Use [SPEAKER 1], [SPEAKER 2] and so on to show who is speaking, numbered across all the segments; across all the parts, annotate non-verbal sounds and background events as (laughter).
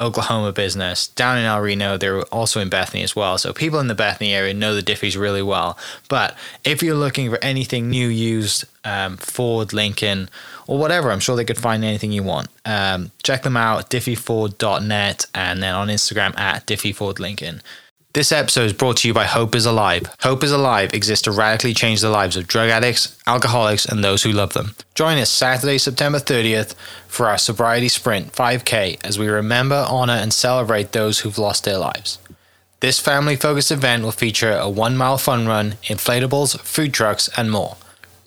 [SPEAKER 1] Oklahoma business down in El Reno. They're also in Bethany as well. So people in the Bethany area know the Diffees really well. But if you're looking for anything new, used, um, Ford, Lincoln, or whatever, I'm sure they could find anything you want. Um, check them out, diffeeford.net, and then on Instagram at diffeefordlincoln. This episode is brought to you by Hope is Alive. Hope is Alive exists to radically change the lives of drug addicts, alcoholics, and those who love them. Join us Saturday, September 30th for our Sobriety Sprint 5K as we remember, honor, and celebrate those who've lost their lives. This family focused event will feature a one mile fun run, inflatables, food trucks, and more.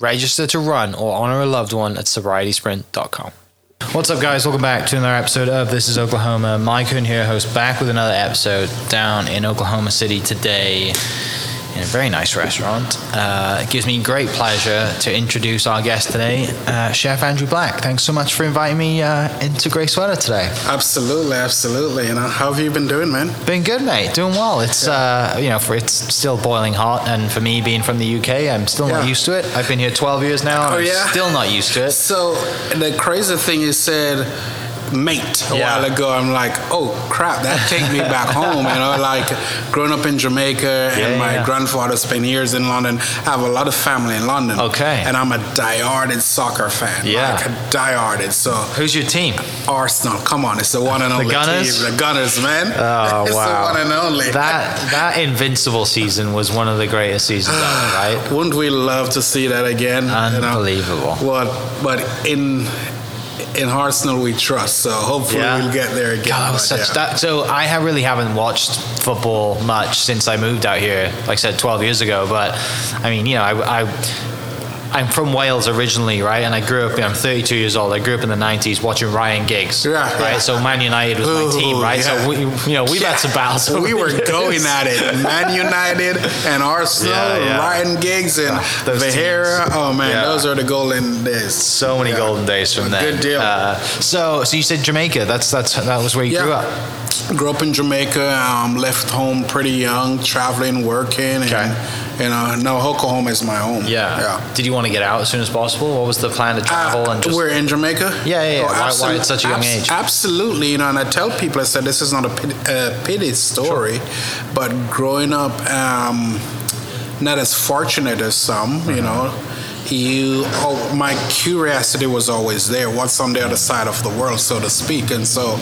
[SPEAKER 1] Register to run or honor a loved one at sobrietysprint.com. What's up, guys? Welcome back to another episode of This is Oklahoma. Mike Kuhn here, host, back with another episode down in Oklahoma City today in a very nice restaurant. Uh, it gives me great pleasure to introduce our guest today, uh, Chef Andrew Black. Thanks so much for inviting me uh, into Grey Sweater today.
[SPEAKER 2] Absolutely, absolutely. You know, how have you been doing, man?
[SPEAKER 1] Been good, mate. Doing well. It's uh, you know, for it's still boiling hot, and for me being from the UK, I'm still not
[SPEAKER 2] Yeah.
[SPEAKER 1] used to it. I've been here 12 years now. and
[SPEAKER 2] Oh,
[SPEAKER 1] I'm
[SPEAKER 2] yeah?
[SPEAKER 1] still not used to it.
[SPEAKER 2] So the crazy thing is said mate a
[SPEAKER 1] Yeah.
[SPEAKER 2] while ago. I'm like, oh crap, that take me back (laughs) home. You know, like growing up in Jamaica
[SPEAKER 1] Yeah,
[SPEAKER 2] and my
[SPEAKER 1] yeah.
[SPEAKER 2] grandfather spent years in London. I have a lot of family in London.
[SPEAKER 1] Okay.
[SPEAKER 2] And I'm a dieharded soccer fan.
[SPEAKER 1] Yeah.
[SPEAKER 2] Like a dieharded. So
[SPEAKER 1] Who's your team?
[SPEAKER 2] Arsenal, come on, it's the one and only
[SPEAKER 1] Gunners?
[SPEAKER 2] team. The Gunners, man.
[SPEAKER 1] Oh (laughs)
[SPEAKER 2] it's
[SPEAKER 1] wow!
[SPEAKER 2] the one and only.
[SPEAKER 1] That that invincible season was one of the greatest seasons ever, (sighs) right?
[SPEAKER 2] Wouldn't we love to see that again? you know?
[SPEAKER 1] Unbelievable.
[SPEAKER 2] But but in in Arsenal we trust, so hopefully
[SPEAKER 1] Yeah.
[SPEAKER 2] we'll get there again.
[SPEAKER 1] God, that was
[SPEAKER 2] But,
[SPEAKER 1] such
[SPEAKER 2] yeah.
[SPEAKER 1] that. So I have really haven't watched football much since I moved out here. Like I said, 12 years ago. But I mean, you know, I. I I'm from Wales originally, right? And I grew up. I'm 32 years old. I grew up in the 90s watching Ryan Giggs,
[SPEAKER 2] Yeah,
[SPEAKER 1] right?
[SPEAKER 2] yeah.
[SPEAKER 1] So Man United was my team, right?
[SPEAKER 2] yeah.
[SPEAKER 1] So we, you know, we've had some battles.
[SPEAKER 2] we were (laughs) going at it. Man United and Arsenal. Ryan Giggs and
[SPEAKER 1] those
[SPEAKER 2] Vieira. Oh man, those are the golden days.
[SPEAKER 1] So many golden days from there.
[SPEAKER 2] Good deal.
[SPEAKER 1] Uh, so, so you said Jamaica. That's that's that was where you grew up.
[SPEAKER 2] Grew up in Jamaica. Um, left home pretty young, traveling, working, and you know, now Oklahoma is my home.
[SPEAKER 1] Yeah.
[SPEAKER 2] yeah.
[SPEAKER 1] Did you want to get out as soon as possible? What was the plan to travel
[SPEAKER 2] Uh,
[SPEAKER 1] and just?
[SPEAKER 2] we're in Jamaica.
[SPEAKER 1] Yeah, yeah, yeah. Why- why at such a young
[SPEAKER 2] abs-
[SPEAKER 1] age?
[SPEAKER 2] Absolutely, you know, and I tell people, I said this is not a pity, uh, pity story, but growing up, um, not as fortunate as some, you know. You, oh, my curiosity was always there. What's on the other side of the world, so to speak? And so,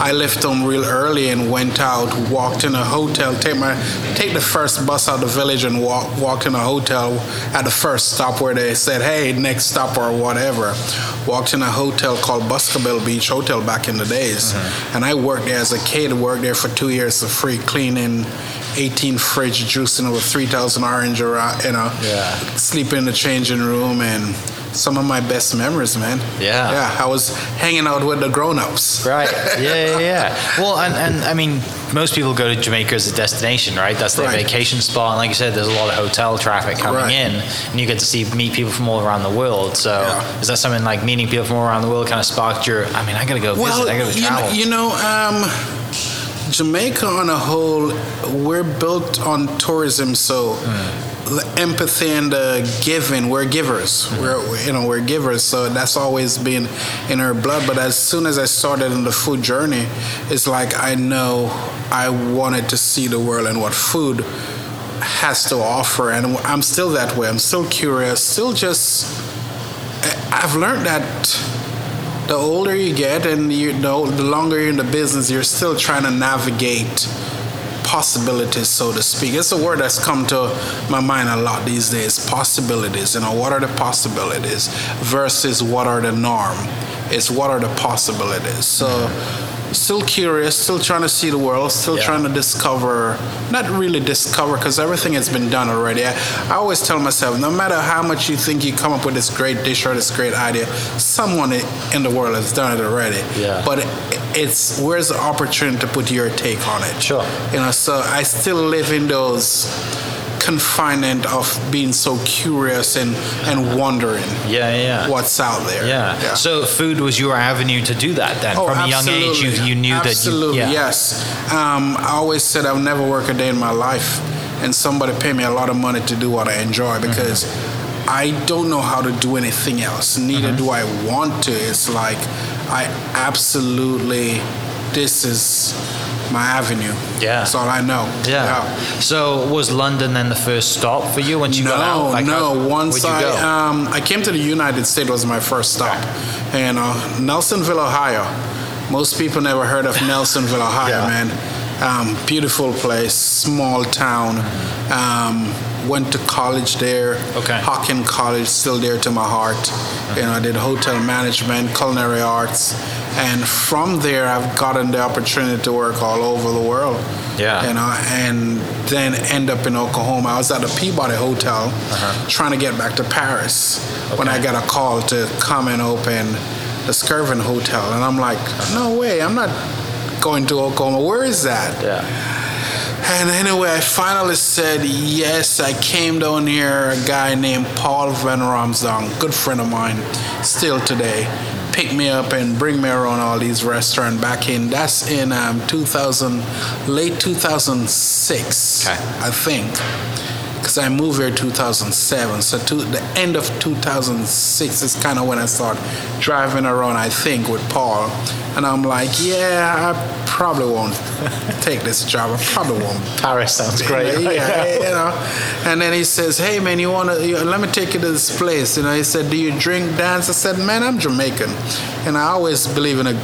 [SPEAKER 2] I left home real early and went out, walked in a hotel, take my, take the first bus out of the village and walk, walk in a hotel at the first stop where they said, "Hey, next stop" or whatever. Walked in a hotel called Boscobel Beach Hotel back in the days, mm-hmm. and I worked there as a kid. Worked there for two years for free, cleaning 18 fridge, juicing over 3,000 orange around, you know,
[SPEAKER 1] Yeah.
[SPEAKER 2] sleeping in the changing room and some of my best memories, man.
[SPEAKER 1] Yeah.
[SPEAKER 2] Yeah, I was hanging out with the grown-ups.
[SPEAKER 1] Right. Yeah, yeah, yeah. (laughs) Well, and, and I mean, most people go to Jamaica as a destination, right? That's their
[SPEAKER 2] Right.
[SPEAKER 1] vacation spot. And like you said, there's a lot of hotel traffic coming
[SPEAKER 2] Right.
[SPEAKER 1] in, and you get to see meet people from all around the world. So,
[SPEAKER 2] Yeah.
[SPEAKER 1] is that something like meeting people from all around the world kind of sparked your? I mean, I gotta go visit. I gotta
[SPEAKER 2] you know, you know um, Jamaica on a whole, we're built on tourism, so the empathy and the giving. We're givers. We're you know we're givers. So that's always been in our blood. But as soon as I started in the food journey, it's like I know I wanted to see the world and what food has to offer, and I'm still that way. I'm still curious. Still just I've learned that the older you get and you know the longer you're in the business, you're still trying to navigate possibilities, so to speak. It's a word that's come to my mind a lot these days. Possibilities. You know, what are the possibilities versus what are the norm? It's what are the possibilities. So still curious, still trying to see the world, still
[SPEAKER 3] Yeah.
[SPEAKER 2] trying to discover, not really discover because everything has been done already. I, I always tell myself, no matter how much you think you come up with this great dish or this great idea, someone in the world has done it already.
[SPEAKER 3] Yeah.
[SPEAKER 2] But it, it's where's the opportunity to put your take on it?
[SPEAKER 3] Sure.
[SPEAKER 2] You know, so I still live in those confinement of being so curious and, and wondering
[SPEAKER 3] Yeah, yeah.
[SPEAKER 2] what's out there.
[SPEAKER 3] Yeah. So food was your avenue to do that then.
[SPEAKER 2] Oh,
[SPEAKER 3] From a young age, you,
[SPEAKER 2] absolutely.
[SPEAKER 3] you knew
[SPEAKER 2] absolutely,
[SPEAKER 3] that you. Yeah.
[SPEAKER 2] yes. Um, I always said I'll never work a day in my life, and somebody pay me a lot of money to do what I enjoy because I don't know how to do anything else. Neither do I want to. It's like I absolutely. This is my avenue.
[SPEAKER 3] Yeah.
[SPEAKER 2] That's all I know.
[SPEAKER 3] Yeah. So was London then the first stop for you once you
[SPEAKER 2] no,
[SPEAKER 3] got out? Like,
[SPEAKER 2] no.
[SPEAKER 3] how-
[SPEAKER 2] Once
[SPEAKER 3] you
[SPEAKER 2] I
[SPEAKER 3] go?
[SPEAKER 2] um, I came to the United States was my first stop, and uh, Nelsonville, Ohio. Most people never heard of Nelsonville, Ohio,
[SPEAKER 3] Yeah.
[SPEAKER 2] man. Um, beautiful place, small town. Um, went to college there.
[SPEAKER 3] Okay.
[SPEAKER 2] Hocking College, still dear to my heart. You know, I did hotel management, culinary arts, and from there I've gotten the opportunity to work all over the world.
[SPEAKER 3] Yeah.
[SPEAKER 2] You know, and then end up in Oklahoma. I was at the Peabody Hotel trying to get back to Paris when I
[SPEAKER 3] Uh-huh.
[SPEAKER 2] Got a call to come and open the Skirvin Hotel. And I'm like, no way, I'm not going to Oklahoma. Where is that?
[SPEAKER 3] yeah.
[SPEAKER 2] And anyway, I finally said yes. I came down here. A guy named Paul Van Ramsdong, good friend of mine, still today, picked me up and bring me around all these restaurants back in. That's in um, 2000, late 2006,
[SPEAKER 3] Okay.
[SPEAKER 2] I think. Because I moved here 2007, so to the end of 2006 is kind of when I started driving around. I think with Paul, and I'm like, yeah, I probably won't take this job. I probably won't (laughs)
[SPEAKER 3] Paris sounds great. (laughs)
[SPEAKER 2] yeah, (laughs)
[SPEAKER 3] right?
[SPEAKER 2] you know. And then he says, "Hey, man, you wanna? You, let me take you to this place." You know, he said, "Do you drink, dance?" I said, "Man, I'm Jamaican, and I always believe in a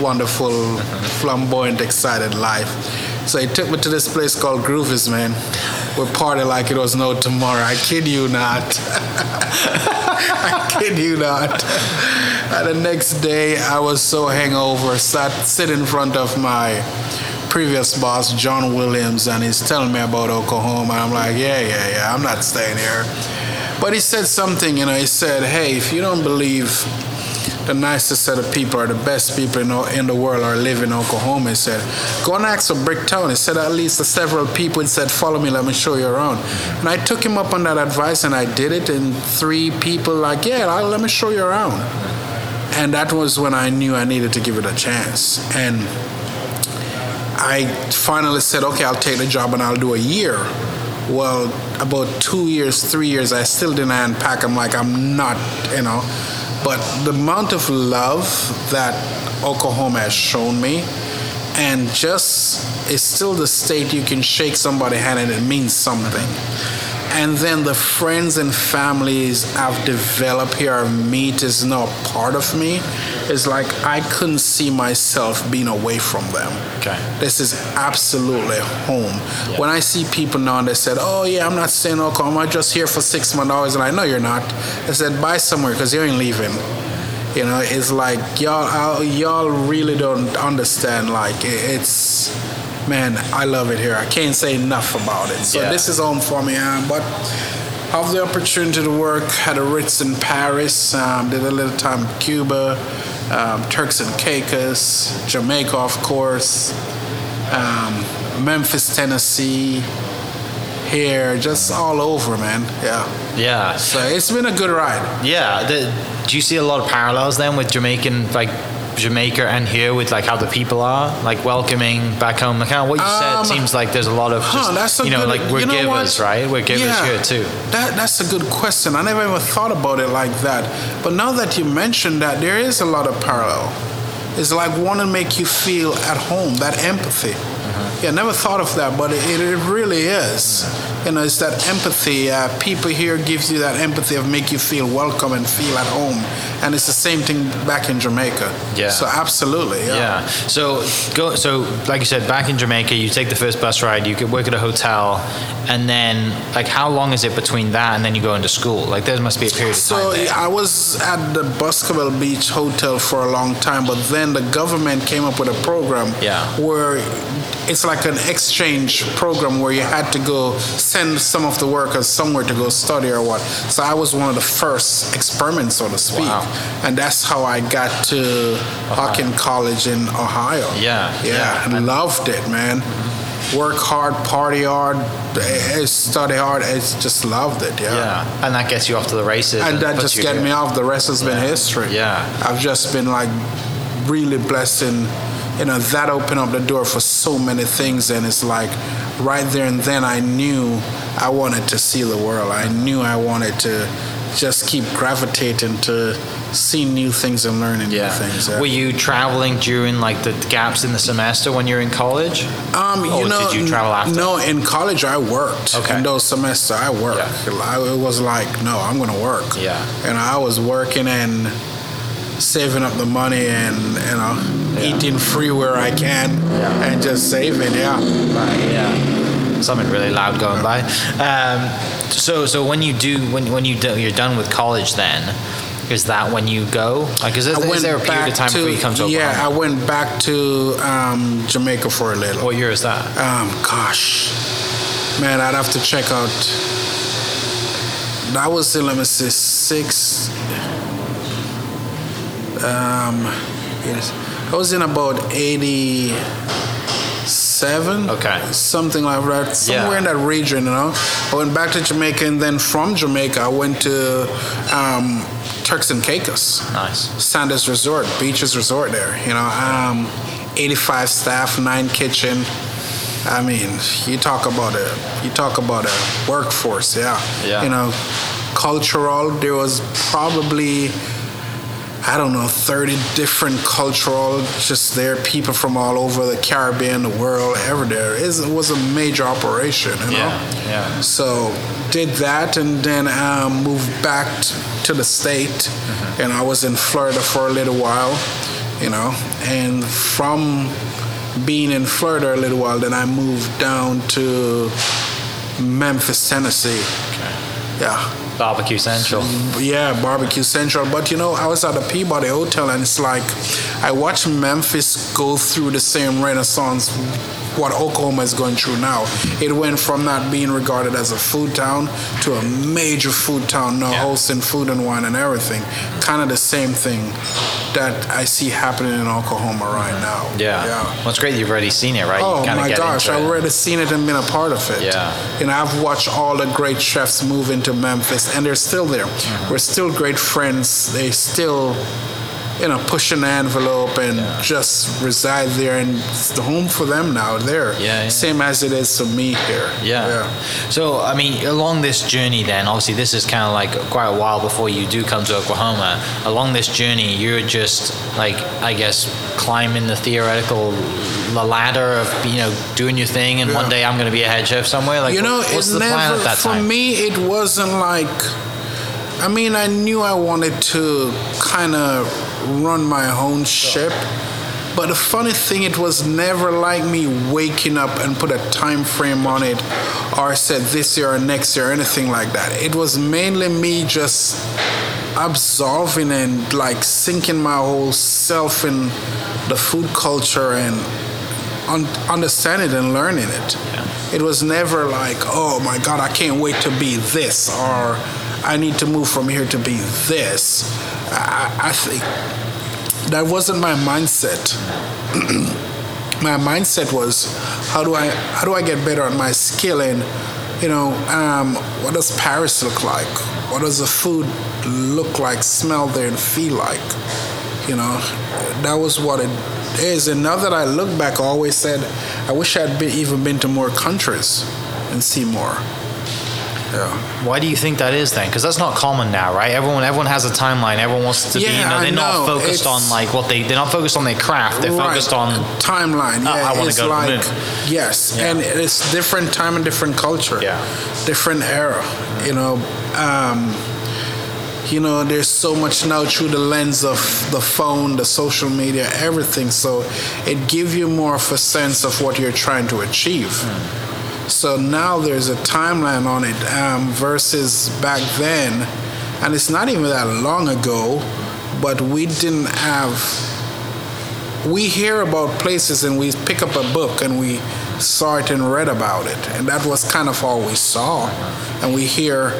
[SPEAKER 2] wonderful, flamboyant, excited life." So he took me to this place called Groovies, man. We party like it was no tomorrow. I kid you not. (laughs) I kid you not. And the next day, I was so hangover, sat sit in front of my previous boss, John Williams, and he's telling me about Oklahoma. I'm like, yeah, yeah, yeah, I'm not staying here. But he said something, you know, he said, hey, if you don't believe the nicest set of people or the best people in, in the world are living in Oklahoma, he said, go and ask for Bricktown. He said, at least several people, he said, follow me, let me show you around. And I took him up on that advice and I did it, and three people like, yeah, I'll, let me show you around. And that was when I knew I needed to give it a chance. And I finally said, okay, I'll take the job and I'll do a year. Well, about two years, three years, I still didn't unpack. I'm like, I'm not, you know. But the amount of love that Oklahoma has shown me, and just it's still the state you can shake somebody's hand and it means something. And then the friends and families I've developed here, I meet is now a part of me. It's like I couldn't see myself being away from them.
[SPEAKER 3] Okay.
[SPEAKER 2] This is absolutely home. When I see people now and they said, "Oh yeah, I'm not staying in Oklahoma. I'm just here for six more hours," and I know you're not. I said, "Buy somewhere because you ain't leaving." You know, it's like y'all, y'all really don't understand. Like it- it's, man, I love it here. I can't say enough about it. So
[SPEAKER 3] Yeah.
[SPEAKER 2] this is home for me. Um, but have the opportunity to work at a Ritz in Paris. Um, did a little time in Cuba, um, Turks and Caicos, Jamaica, of course, um, Memphis, Tennessee. Here, just all over, man. Yeah.
[SPEAKER 3] Yeah.
[SPEAKER 2] So it's been a good ride.
[SPEAKER 3] Yeah. The, do you see a lot of parallels then with Jamaican like
[SPEAKER 1] Jamaica and here with like how the people are, like welcoming back home? Like kind of what you
[SPEAKER 2] Um,
[SPEAKER 1] said seems like there's a lot of just,
[SPEAKER 2] Huh, that's
[SPEAKER 1] you know,
[SPEAKER 2] good-
[SPEAKER 1] like we're
[SPEAKER 2] you know
[SPEAKER 1] givers,
[SPEAKER 2] what?
[SPEAKER 1] right? We're givers
[SPEAKER 2] Yeah.
[SPEAKER 1] here too.
[SPEAKER 2] That, that's a good question. I never even thought about it like that. But now that you mentioned that, there is a lot of parallel. It's like want to make you feel at home, that empathy. Yeah, never thought of that, but it, it really is. You know, it's that empathy. Uh, people here gives you that empathy of make you feel welcome and feel at home, and it's the same thing back in Jamaica.
[SPEAKER 1] Yeah.
[SPEAKER 2] So absolutely. Yeah.
[SPEAKER 1] Yeah. So go. So like you said, back in Jamaica, you take the first bus ride. You could work at a hotel, and then like how long is it between that and then you go into school? Like there must be a period of
[SPEAKER 2] So. I was at the Boscobel Beach Hotel for a long time, but then the government came up with a program
[SPEAKER 1] Yeah.
[SPEAKER 2] where it's like an exchange program where you had to go send some of the workers somewhere to go study or what. So I was one of the first experiments, so to speak,
[SPEAKER 1] Wow.
[SPEAKER 2] and that's how I got to Hocking College in Ohio.
[SPEAKER 1] Yeah,
[SPEAKER 2] yeah,
[SPEAKER 1] yeah.
[SPEAKER 2] and loved it, man. Work hard, party hard, eh, study hard. I just loved it.
[SPEAKER 1] yeah, Yeah, and that gets you off to the races.
[SPEAKER 2] and that just get me off. The rest has been history.
[SPEAKER 1] Yeah.
[SPEAKER 2] I've just been like really blessed and you know that opened up the door for so many things and it's like right there and then I knew I wanted to see the world. I knew I wanted to just keep gravitating to see new things and learning
[SPEAKER 1] Yeah.
[SPEAKER 2] new things. yeah.
[SPEAKER 1] Were you traveling during like the gaps in the semester when you're in college?
[SPEAKER 2] Um, you
[SPEAKER 1] Or
[SPEAKER 2] know,
[SPEAKER 1] did you travel after?
[SPEAKER 2] No, in college I worked.
[SPEAKER 1] Okay.
[SPEAKER 2] In those semesters I worked.
[SPEAKER 1] Yeah.
[SPEAKER 2] I, it was like, no, I'm gonna work.
[SPEAKER 1] Yeah.
[SPEAKER 2] And I was working and saving up the money and you know
[SPEAKER 1] Yeah.
[SPEAKER 2] eating free where I can
[SPEAKER 1] Yeah.
[SPEAKER 2] and just saving. Yeah.
[SPEAKER 1] Right. Yeah. Something really loud going by. Um, so so when you do when when you do, you're done with college then. Is that when you go? Like, is, there- is there a period of time before you come to
[SPEAKER 2] yeah, I went back to um, Jamaica for a little.
[SPEAKER 1] What year is that?
[SPEAKER 2] Um, gosh, man, I'd have to check out. That was in, let me see, six. Um, yes, I was in about eighty-seven.
[SPEAKER 1] Okay.
[SPEAKER 2] something like that, somewhere in that region, you know. I went back to Jamaica, and then from Jamaica, I went to um, Turks and Caicos.
[SPEAKER 1] Nice.
[SPEAKER 2] Sandals Resort, Beaches Resort there. You know, um, 85 staff, nine kitchen. I mean, you talk about a you talk about a workforce, yeah.
[SPEAKER 1] Yeah.
[SPEAKER 2] You know, cultural. There was probably I don't know 30 different cultural just there people from all over the Caribbean, the world, ever there. It was a major operation, you know.
[SPEAKER 1] Yeah. Yeah.
[SPEAKER 2] So did that and then um, moved back to the state, and I was in Florida for a little while, you know. And from being in Florida a little while, then I moved down to Memphis, Tennessee. Okay. Yeah.
[SPEAKER 1] Barbecue Central.
[SPEAKER 2] Yeah, Barbecue Central. But you know, I was at the Peabody Hotel, and it's like I watched Memphis go through the same renaissance what Oklahoma is going through now. It went from not being regarded as a food town to a major food town now,
[SPEAKER 1] Yeah.
[SPEAKER 2] hosting food and wine and everything. Kind of the same thing that I see happening in Oklahoma right now.
[SPEAKER 1] Yeah. yeah. Well, it's great you've already seen it, right?
[SPEAKER 2] Oh my gosh, I've already seen it and been a part of it.
[SPEAKER 1] Yeah.
[SPEAKER 2] You know, I've watched all the great chefs move into Memphis and they're still there.
[SPEAKER 1] Uh-huh.
[SPEAKER 2] We're still great friends. They still, you know, pushing the envelope and just reside there and it's the home for them now. There.
[SPEAKER 1] Yeah, yeah.
[SPEAKER 2] Same as it is to me here.
[SPEAKER 1] Yeah. So, I mean, along this journey, then, obviously, this is kind of like quite a while before you do come to Oklahoma. Along this journey, you're just like, I guess, climbing the theoretical the ladder of you know doing your thing, and one day I'm going to be a head chef somewhere. Like,
[SPEAKER 2] you know,
[SPEAKER 1] what- what's the
[SPEAKER 2] never
[SPEAKER 1] plan at that
[SPEAKER 2] for
[SPEAKER 1] time?
[SPEAKER 2] me. It wasn't like. I mean, I knew I wanted to kind of run my own ship, but the funny thing, it was never like me waking up and put a time frame on it, or said this year or next year or anything like that. It was mainly me just absorbing and like sinking my whole self in the food culture and un- understanding and learning it. It was never like, oh my God, I can't wait to be this, or I need to move from here to be this. I, I think that wasn't my mindset. (clears throat) my mindset was, how do I how do I get better at my skill and you know, um, what does Paris look like? What does the food look like, smell there, and feel like? You know, that was what it is. And now that I look back, I always said, I wish I'd been, even been to more countries and see more. Yeah.
[SPEAKER 3] Why do you think that is then? Because that's not common now, right? Everyone, everyone has a timeline. Everyone wants to be. You
[SPEAKER 2] Yeah,
[SPEAKER 3] know, they're not
[SPEAKER 2] know.
[SPEAKER 3] focused on like what they. They're not focused on their craft. They're
[SPEAKER 2] Right.
[SPEAKER 3] focused on.
[SPEAKER 2] timeline.
[SPEAKER 3] Uh,
[SPEAKER 2] Yeah,
[SPEAKER 3] I wanna
[SPEAKER 2] it's
[SPEAKER 3] go to the moon.
[SPEAKER 2] yes,
[SPEAKER 3] Yeah.
[SPEAKER 2] and it's different time and different culture.
[SPEAKER 3] Yeah.
[SPEAKER 2] different era. You know, um, you know, there's so much now through the lens of the phone, the social media, everything. So it gives you more of a sense of what you're trying to achieve. So now there's a timeline on it um, versus back then, and it's not even that long ago, but we didn't have. We hear about places and we pick up a book and we saw it and read about it, and that was kind of all we saw. And we hear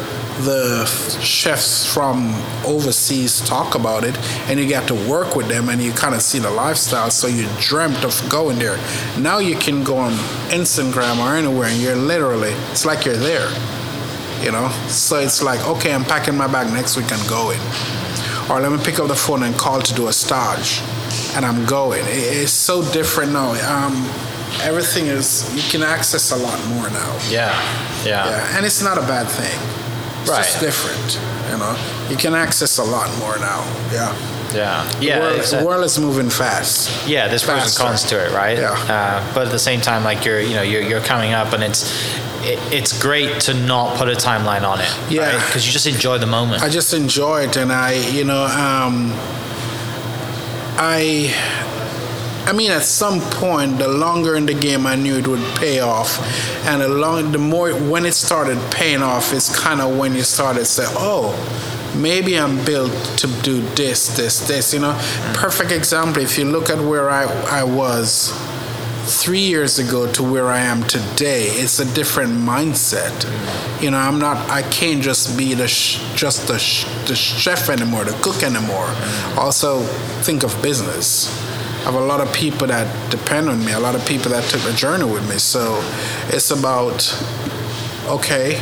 [SPEAKER 2] the chefs from overseas talk about it, and you get to work with them and you kind of see the lifestyle. So you dreamt of going there. Now you can go on Instagram or anywhere, and you're literally, it's like you're there. You know, so it's like, okay, I'm packing my bag next week and going. Or let me pick up the phone and call to do a stage, and I'm going. It's so different now. Um, everything is you can access a lot more now.
[SPEAKER 3] Yeah, yeah,
[SPEAKER 2] Yeah, and it's not a bad thing. It's
[SPEAKER 3] Right.
[SPEAKER 2] just different. You know, you can access a lot more now. Yeah.
[SPEAKER 3] yeah,
[SPEAKER 2] The
[SPEAKER 3] yeah.
[SPEAKER 2] world,
[SPEAKER 3] it's
[SPEAKER 2] the world is moving fast.
[SPEAKER 3] yeah, there's pros and cons to it, right?
[SPEAKER 2] Yeah.
[SPEAKER 3] Uh, but at the same time, like you're, you know, you're, you're coming up, and it's, it, it's great to not put a timeline on it.
[SPEAKER 2] Yeah.
[SPEAKER 3] Because you just enjoy the moment.
[SPEAKER 2] I just enjoy it, and I, you know, um, I, I mean, at some point, the longer in the game, I knew it would pay off, and the long, the more when it started paying off, it's kind of when you started say, oh. Maybe I'm built to do this, this, this. You know, perfect example. If you look at where I, I was three years ago to where I am today, it's a different mindset. You know, I'm not. I can't just be the sh- just the sh- the chef anymore, the cook anymore. Also, think of business. I have a lot of people that depend on me. A lot of people that took the journey with me. So, it's about okay.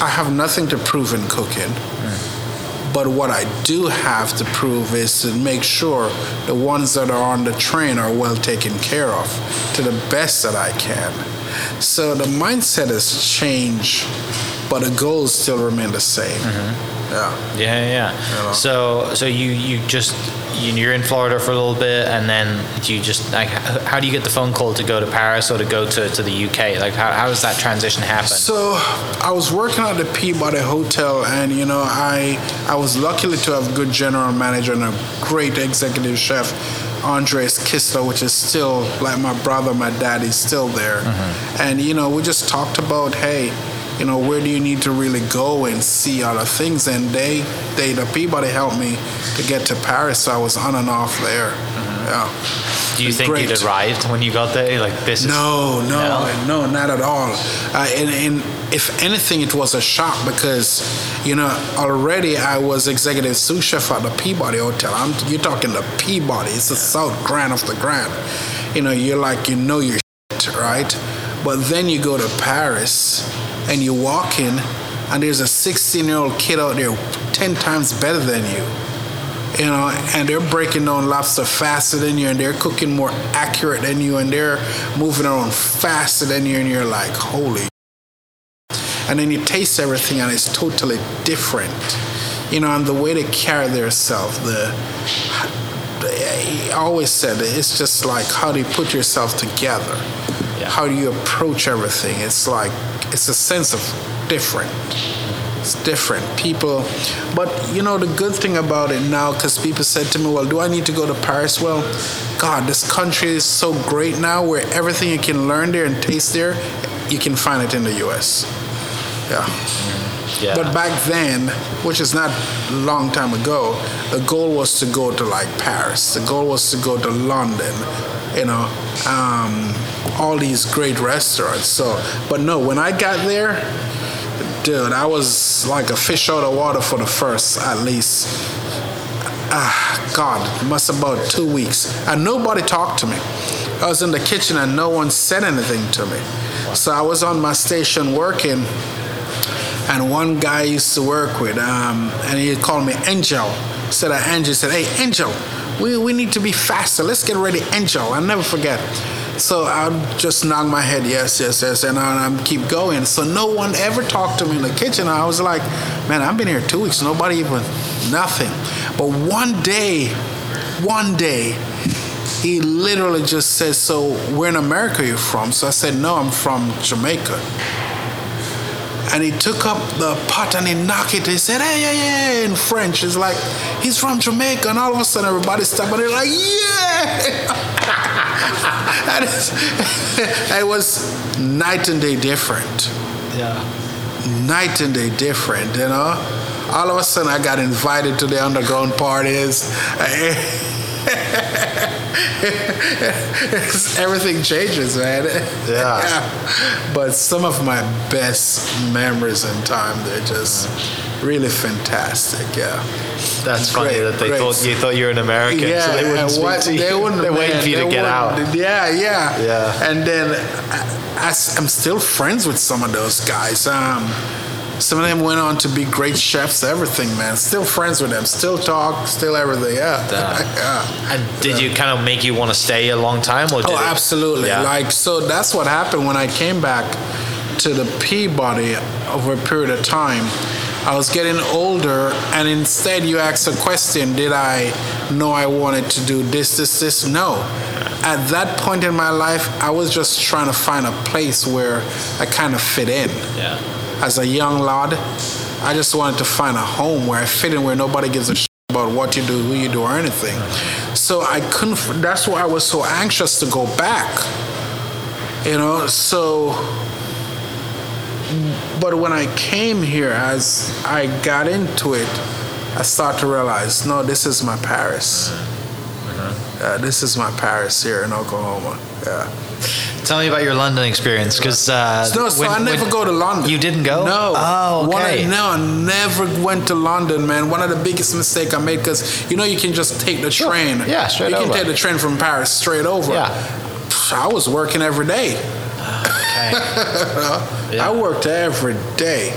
[SPEAKER 2] I have nothing to prove in cooking. But what I do have to prove is to make sure the ones that are on the train are well taken care of to the best that I can. So the mindset has changed, but the goals still remain the same. Mm-hmm. Yeah.
[SPEAKER 3] Yeah, yeah.
[SPEAKER 2] know?
[SPEAKER 3] So, so you you just you- you're in Florida for a little bit, and then do you just like how do you get the phone call to go to Paris or to go to, to the UK? Like how, how does that transition happen?
[SPEAKER 2] So I was working at the Peabody Hotel, and you know, I I was lucky to have a good general manager and a great executive chef, Andreas Kisler, which is still like my brother, my dad. He's still there, mm-hmm. and you know, we just talked about, hey, you know, where do you need to really go and see other things? And they, they, the Peabody helped me to get to Paris, so I was on and off there. Yeah.
[SPEAKER 3] do you think
[SPEAKER 2] great.
[SPEAKER 3] you'd arrived when you got there? Like this is
[SPEAKER 2] No, no,
[SPEAKER 3] No?
[SPEAKER 2] no, not at all. Uh, and, and if anything, it was a shock because, you know, already I was executive sous chef at the Peabody Hotel. I'm, you're talking the Peabody. It's the South Grand of the Grand. You know, you're like, you know your shit, right? But then you go to Paris and you walk in and there's a 16 year old kid out there 10 times better than you you know, and they're breaking down lobster faster than you, and they're cooking more accurate than you, and they're moving around faster than you, and you're like, holy. And then you taste everything, and it's totally different, you know, and the way they carry themselves, the. I always said it, it's just like how do you put yourself together?
[SPEAKER 3] Yeah.
[SPEAKER 2] How do you approach everything? It's like it's a sense of different. It's different. People, but you know, the good thing about it now, because people said to me, Well, do I need to go to Paris? Well, God, this country is so great now where everything you can learn there and taste there, you can find it in the US. Yeah.
[SPEAKER 3] Yeah.
[SPEAKER 2] But back then, which is not a long time ago, the goal was to go to like Paris. The goal was to go to London, you know, um, all these great restaurants. So, but no, when I got there, dude, I was like a fish out of water for the first at least. Ah, God, must about two weeks, and nobody talked to me. I was in the kitchen and no one said anything to me. So I was on my station working, and one guy I used to work with, um, and he called me Angel. Said, Angel said, "Hey, Angel, we, we need to be faster. Let's get ready, Angel. I'll never forget. So I'll just nod my head, yes, yes, yes, and I will keep going. So no one ever talked to me in the kitchen. I was like, man, I've been here two weeks, nobody even, nothing. But one day, one day, he literally just said, so where in America are you from? So I said, no, I'm from Jamaica and he took up the pot and he knocked it. He said, hey, yeah, yeah!" in French. It's like, he's from Jamaica. And all of a sudden, everybody stopped and they're like, yeah. (laughs) and (laughs) it was night and day different.
[SPEAKER 3] Yeah.
[SPEAKER 2] Night and day different, you know? All of a sudden, I got invited to the underground parties. (laughs) (laughs) everything changes, man.
[SPEAKER 3] Yeah.
[SPEAKER 2] yeah. (laughs) But some of my best memories in time, they're just really fantastic. Yeah.
[SPEAKER 1] That's funny that they
[SPEAKER 2] great.
[SPEAKER 1] thought you thought you were an American,
[SPEAKER 2] Yeah,
[SPEAKER 1] so they wouldn't speak
[SPEAKER 2] what-
[SPEAKER 1] to you.
[SPEAKER 2] They wouldn't. (laughs)
[SPEAKER 1] They're waiting
[SPEAKER 2] man,
[SPEAKER 1] for you to get out.
[SPEAKER 2] Yeah, yeah,
[SPEAKER 1] Yeah.
[SPEAKER 2] And then I, am still friends with some of those guys. Um, some of them went on to be great chefs. Everything, man. Still friends with them. Still talk. Still everything. Yeah. (laughs) yeah.
[SPEAKER 1] And did you kind of make you want to stay a long time, or oh, did
[SPEAKER 2] Oh,
[SPEAKER 1] it-
[SPEAKER 2] absolutely.
[SPEAKER 1] Yeah.
[SPEAKER 2] Like, so that's what happened when I came back to the Peabody over a period of time. I was getting older, and instead you asked a question Did I know I wanted to do this, this, this? No. At that point in my life, I was just trying to find a place where I kind of fit in.
[SPEAKER 1] yeah.
[SPEAKER 2] As a young lad, I just wanted to find a home where I fit in, where nobody gives a shit about what you do, who you do, or anything. So I couldn't. That's why I was so anxious to go back. You know, so. But when I came here, as I got into it, I started to realize, no, this is my Paris. Uh, this is my Paris here in Oklahoma. Yeah.
[SPEAKER 1] Tell me about your London experience, because uh,
[SPEAKER 2] No, so I never go to London.
[SPEAKER 1] You didn't go?
[SPEAKER 2] No.
[SPEAKER 1] Oh, okay.
[SPEAKER 2] of, no, I never went to London, man. One of the biggest mistakes I made because you know you can just take the train.
[SPEAKER 1] Yeah, straight
[SPEAKER 2] You can take the train from Paris straight over.
[SPEAKER 1] Yeah.
[SPEAKER 2] I was working every day.
[SPEAKER 1] Okay. (laughs) Yeah.
[SPEAKER 2] I worked every day.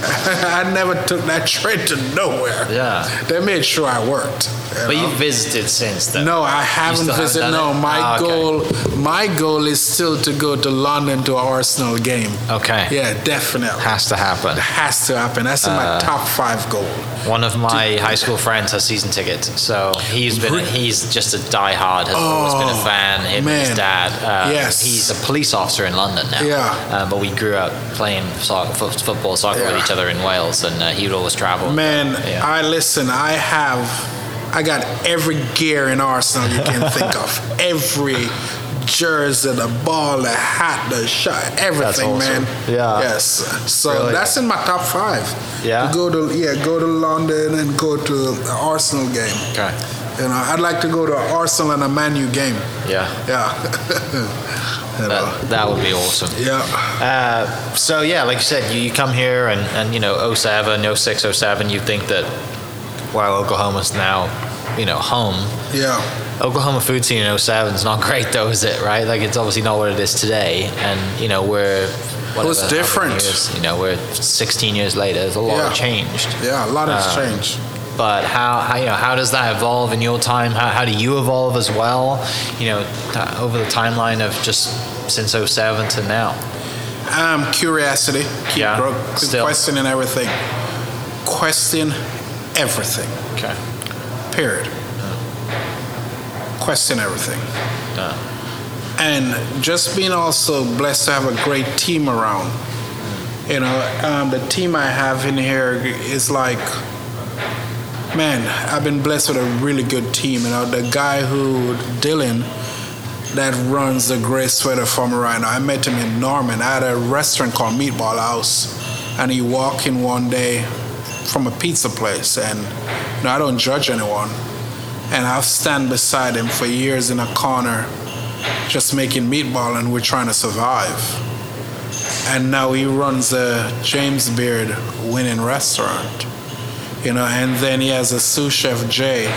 [SPEAKER 2] (laughs) I never took that (laughs) train to nowhere.
[SPEAKER 1] Yeah.
[SPEAKER 2] They made sure I worked. you
[SPEAKER 1] But
[SPEAKER 2] know?
[SPEAKER 1] you visited since then.
[SPEAKER 2] No, I haven't
[SPEAKER 1] still haven't
[SPEAKER 2] visited. No,
[SPEAKER 1] it?
[SPEAKER 2] my
[SPEAKER 1] okay.
[SPEAKER 2] goal, my goal is still to go to London to an Arsenal game.
[SPEAKER 1] Okay.
[SPEAKER 2] Yeah, definitely.
[SPEAKER 1] Has to happen.
[SPEAKER 2] has to happen. That's in
[SPEAKER 1] Uh,
[SPEAKER 2] my top five goal.
[SPEAKER 1] One of my high school friends has season tickets, so he's been he's just a diehard. Has always been a
[SPEAKER 2] Oh,
[SPEAKER 1] fan. Him and his dad. Uh,
[SPEAKER 2] Yes.
[SPEAKER 1] he's a police officer in London now.
[SPEAKER 2] Yeah.
[SPEAKER 1] Um, but we grew up playing soccer, football, soccer with
[SPEAKER 2] Yeah.
[SPEAKER 1] Each other in Wales, and uh, he would always travel.
[SPEAKER 2] Man,
[SPEAKER 1] Yeah.
[SPEAKER 2] I listen. I have, I got every gear in Arsenal you can think of. (laughs) Every jersey, the ball, the hat, the shot, everything,
[SPEAKER 1] awesome.
[SPEAKER 2] man.
[SPEAKER 1] Yeah.
[SPEAKER 2] Yes. So
[SPEAKER 1] Really?
[SPEAKER 2] that's in my top five.
[SPEAKER 1] Yeah?
[SPEAKER 2] To go to yeah, go to London and go to the Arsenal game.
[SPEAKER 1] Okay.
[SPEAKER 2] You know, I'd like to go to an Arsenal and a Man U game.
[SPEAKER 1] Yeah.
[SPEAKER 2] Yeah. (laughs)
[SPEAKER 1] That, that would be awesome.
[SPEAKER 2] Yeah.
[SPEAKER 1] Uh, so yeah, like you said, you, you come here and, and you know 07, 06, 07, you think that while Oklahoma's now, you know, home,
[SPEAKER 2] Yeah.
[SPEAKER 1] Oklahoma food scene in 07 is not (laughs) great though, is it? Right? Like it's obviously not what it is today, and you know we're. whatever,
[SPEAKER 2] was
[SPEAKER 1] how many
[SPEAKER 2] different.
[SPEAKER 1] Years, you know, we're 16 years later. There's a lot
[SPEAKER 2] Yeah.
[SPEAKER 1] changed.
[SPEAKER 2] Yeah. A lot has
[SPEAKER 1] Uh,
[SPEAKER 2] changed.
[SPEAKER 1] But how, how you know how does that evolve in your time? How, how do you evolve as well? You know, over the timeline of just since 07 to now.
[SPEAKER 2] Um, curiosity. Keep
[SPEAKER 1] Yeah,
[SPEAKER 2] keep
[SPEAKER 1] still.
[SPEAKER 2] questioning everything. Question everything.
[SPEAKER 1] Okay.
[SPEAKER 2] Period. Question everything.
[SPEAKER 1] Uh,
[SPEAKER 2] And just being also blessed to have a great team around. You know, um, the team I have in here is like, man, I've been blessed with a really good team. You know, the guy who, Dylan, that runs the Grey Sweater for me right now. I met him in Norman. I had a restaurant called Meatball House, and he walked in one day from a pizza place, and you know, I don't judge anyone. And I've stand beside him for years in a corner, just making meatball, and we're trying to survive. And now he runs a James Beard winning restaurant, you know. And then he has a sous chef Jay.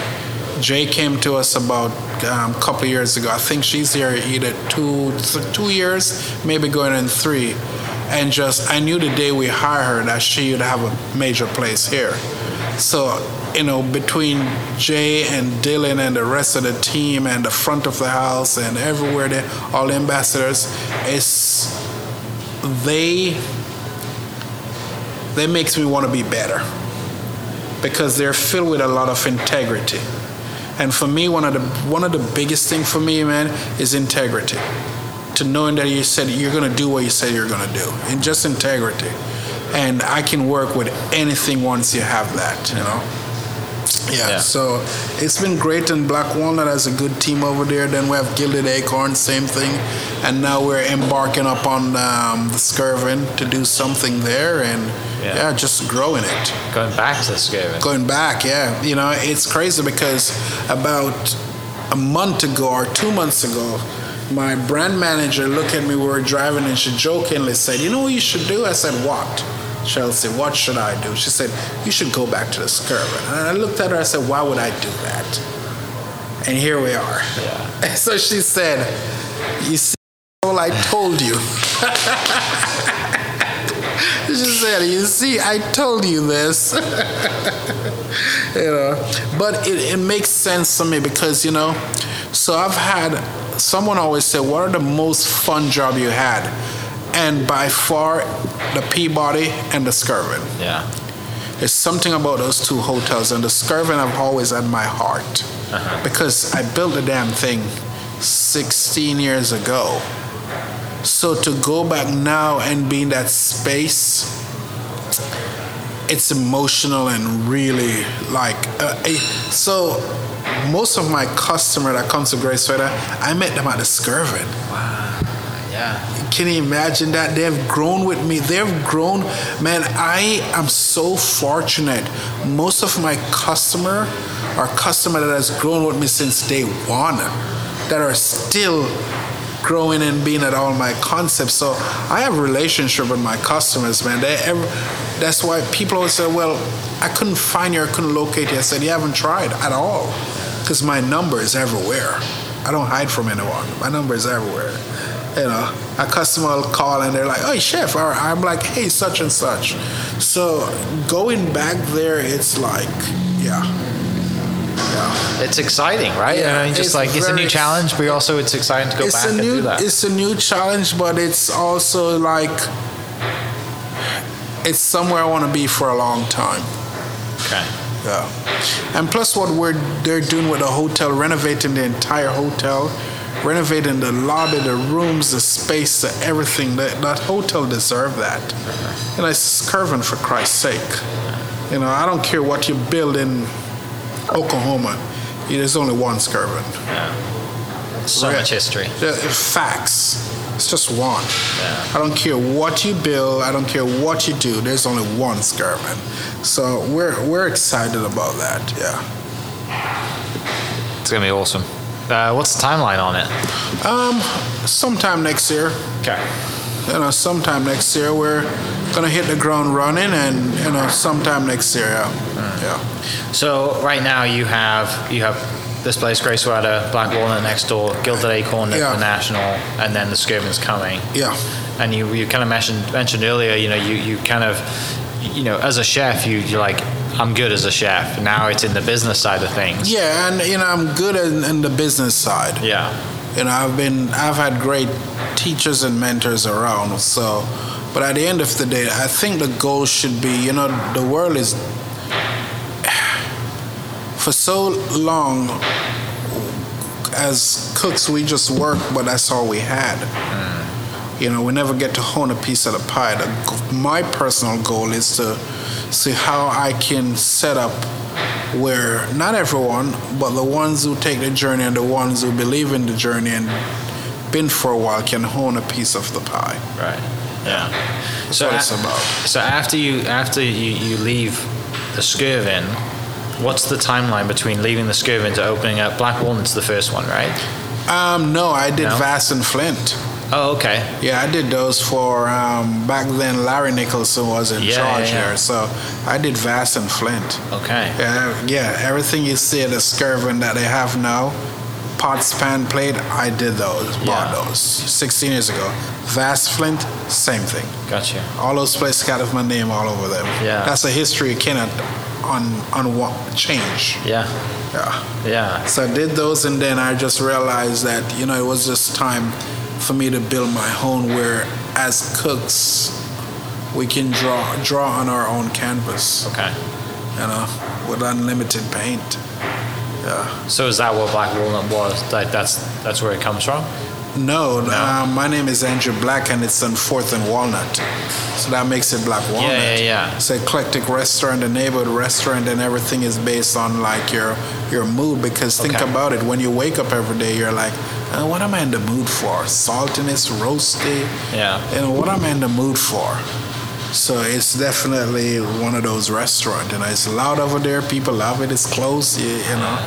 [SPEAKER 2] Jay came to us about um, a couple years ago. I think she's here either two two years, maybe going in three. And just I knew the day we hired her that she would have a major place here. So you know, between Jay and Dylan and the rest of the team and the front of the house and everywhere, they, all the ambassadors, is they they makes me want to be better because they're filled with a lot of integrity. And for me, one of the one of the biggest thing for me, man, is integrity. To knowing that you said you're gonna do what you said you're gonna do, and just integrity. And I can work with anything once you have that, you know. Yeah,
[SPEAKER 1] Yeah.
[SPEAKER 2] so it's been great, and Black Walnut has a good team over there. Then we have Gilded Acorn, same thing, and now we're embarking upon um, the Skirvin to do something there, and
[SPEAKER 1] Yeah.
[SPEAKER 2] yeah, just growing it
[SPEAKER 1] Going back to Skirvin.
[SPEAKER 2] going back yeah you know it's crazy because about a month ago or two months ago my brand manager looked at me we were driving and she jokingly said you know what you should do i said what chelsea what should i do? She said you should go back to the skirvin and i looked at her i said why would i do that? And here we are.
[SPEAKER 1] Yeah. (laughs)
[SPEAKER 2] so she said you see all i told you. (laughs) She said you see i told you this. (laughs) You know but it, it makes sense to me because you know so i've had someone always said what are the most fun job you had and by far the peabody and the skirvin.
[SPEAKER 1] Yeah.
[SPEAKER 2] there's something about those two hotels and the skirvin i've always had my heart. Because i built the damn thing 16 years ago. So to go back now and be in that space it's emotional and really like uh, eh, so most of my customer that comes to Grey Sweater, I met them at the Skirvin.
[SPEAKER 1] Yeah.
[SPEAKER 2] Can you imagine that? They've grown with me. They've grown. Man, I am so fortunate. Most of my customer are customer that has grown with me since day one, that are still growing and being at all my concepts. So I have relationship with my customers, man. They ever, that's why people always say, "Well, I couldn't find you. I couldn't locate you." I said, "You haven't tried at all, because my number is everywhere. I don't hide from anyone. My number is everywhere." You know, a customer will call and they're like, "Oh, chef," or I'm like, "Hey, such and such." So going back there, it's like, yeah, yeah.
[SPEAKER 1] It's exciting, right?
[SPEAKER 2] Yeah,
[SPEAKER 1] I mean, just
[SPEAKER 2] it's
[SPEAKER 1] like it's a new challenge, but also it's exciting to go back and
[SPEAKER 2] new,
[SPEAKER 1] do that.
[SPEAKER 2] it's a new challenge, but it's also like, it's somewhere I want to be for a long time.
[SPEAKER 1] Okay.
[SPEAKER 2] Yeah. And plus, what we're they're doing with the hotel, renovating the entire hotel, renovating the lobby, the rooms, the space, the everything. That that hotel deserve that. And it's Skirvin for Christ's sake. You know, I don't care what you build in Oklahoma. There's only one Skirvin. Yeah.
[SPEAKER 1] So
[SPEAKER 2] Right.
[SPEAKER 1] much history.
[SPEAKER 2] The- Facts. It's just one.
[SPEAKER 1] Yeah.
[SPEAKER 2] I don't care what you build. I don't care what you do. There's only one Skirvin. So we're we're excited about that. Yeah.
[SPEAKER 1] It's gonna be awesome. Uh, what's the timeline on it?
[SPEAKER 2] Um, sometime next year.
[SPEAKER 1] Okay.
[SPEAKER 2] You know, sometime next year we're gonna hit the ground running, and you know, sometime next year. Yeah. Yeah.
[SPEAKER 1] So right now you have you have this place, Grey Sweater, Black Walnut next door, Gilded Acorn,
[SPEAKER 2] Yeah.
[SPEAKER 1] the National, and then the Skirvin's coming.
[SPEAKER 2] Yeah.
[SPEAKER 1] And you, you kind of mentioned mentioned earlier, you know, you, you kind of, you know, as a chef, you you're like, I'm good as a chef. Now it's in the business side of things.
[SPEAKER 2] Yeah, and you know, I'm good in, in the business side.
[SPEAKER 1] Yeah.
[SPEAKER 2] You know, I've been, I've had great teachers and mentors around. So, but at the end of the day, I think the goal should be, you know, the world is (sighs) for so long as cooks we just work, but that's all we had. Hmm. You know, we never get to hone a piece of the pie. The, my personal goal is to see how I can set up where not everyone, but the ones who take the journey and the ones who believe in the journey and been for a while can hone a piece of the pie.
[SPEAKER 1] Right. Yeah.
[SPEAKER 2] That's it's
[SPEAKER 1] a-
[SPEAKER 2] about.
[SPEAKER 1] So after you after you, you leave the Skirvin, what's the timeline between leaving the Skirvin to opening up Black Walnut's the first one, right?
[SPEAKER 2] Um, no, I did
[SPEAKER 1] No?
[SPEAKER 2] Vast and Flint.
[SPEAKER 1] Oh, okay.
[SPEAKER 2] Yeah, I did those for um, back then. Larry Nicholson was in
[SPEAKER 1] Yeah,
[SPEAKER 2] charge
[SPEAKER 1] yeah, yeah.
[SPEAKER 2] here, so I did Vast and Flint.
[SPEAKER 1] Okay.
[SPEAKER 2] Yeah, yeah, everything you see at the Skirvin that they have now, pots, pan, plate, I did those, bought those 16 years ago. Vast Flint, same thing.
[SPEAKER 1] Gotcha.
[SPEAKER 2] All those places got my name all over them.
[SPEAKER 1] Yeah.
[SPEAKER 2] That's a history you cannot un, un, change.
[SPEAKER 1] Yeah.
[SPEAKER 2] Yeah.
[SPEAKER 1] Yeah.
[SPEAKER 2] So I did those, and then I just realized that you know it was just time for me to build my own. Where as cooks, we can draw draw on our own canvas,
[SPEAKER 1] Okay.
[SPEAKER 2] you know, with unlimited paint. Yeah.
[SPEAKER 1] So is that what Black Walnut was? Like that's that's where it comes from?
[SPEAKER 2] No, Uh, my name is Andrew Black, and it's on Fourth and Walnut, so that makes it Black Walnut.
[SPEAKER 1] yeah, yeah.
[SPEAKER 2] It's an eclectic restaurant, a neighborhood restaurant, and everything is based on like your your mood. Because think
[SPEAKER 1] Okay.
[SPEAKER 2] about it, when you wake up every day, you're like, what am I in the mood for? Saltiness, roasty.
[SPEAKER 1] Yeah.
[SPEAKER 2] You know, what am I in the mood for? So it's definitely one of those restaurants, and it's loud over there. People love it. It's close, you, you know.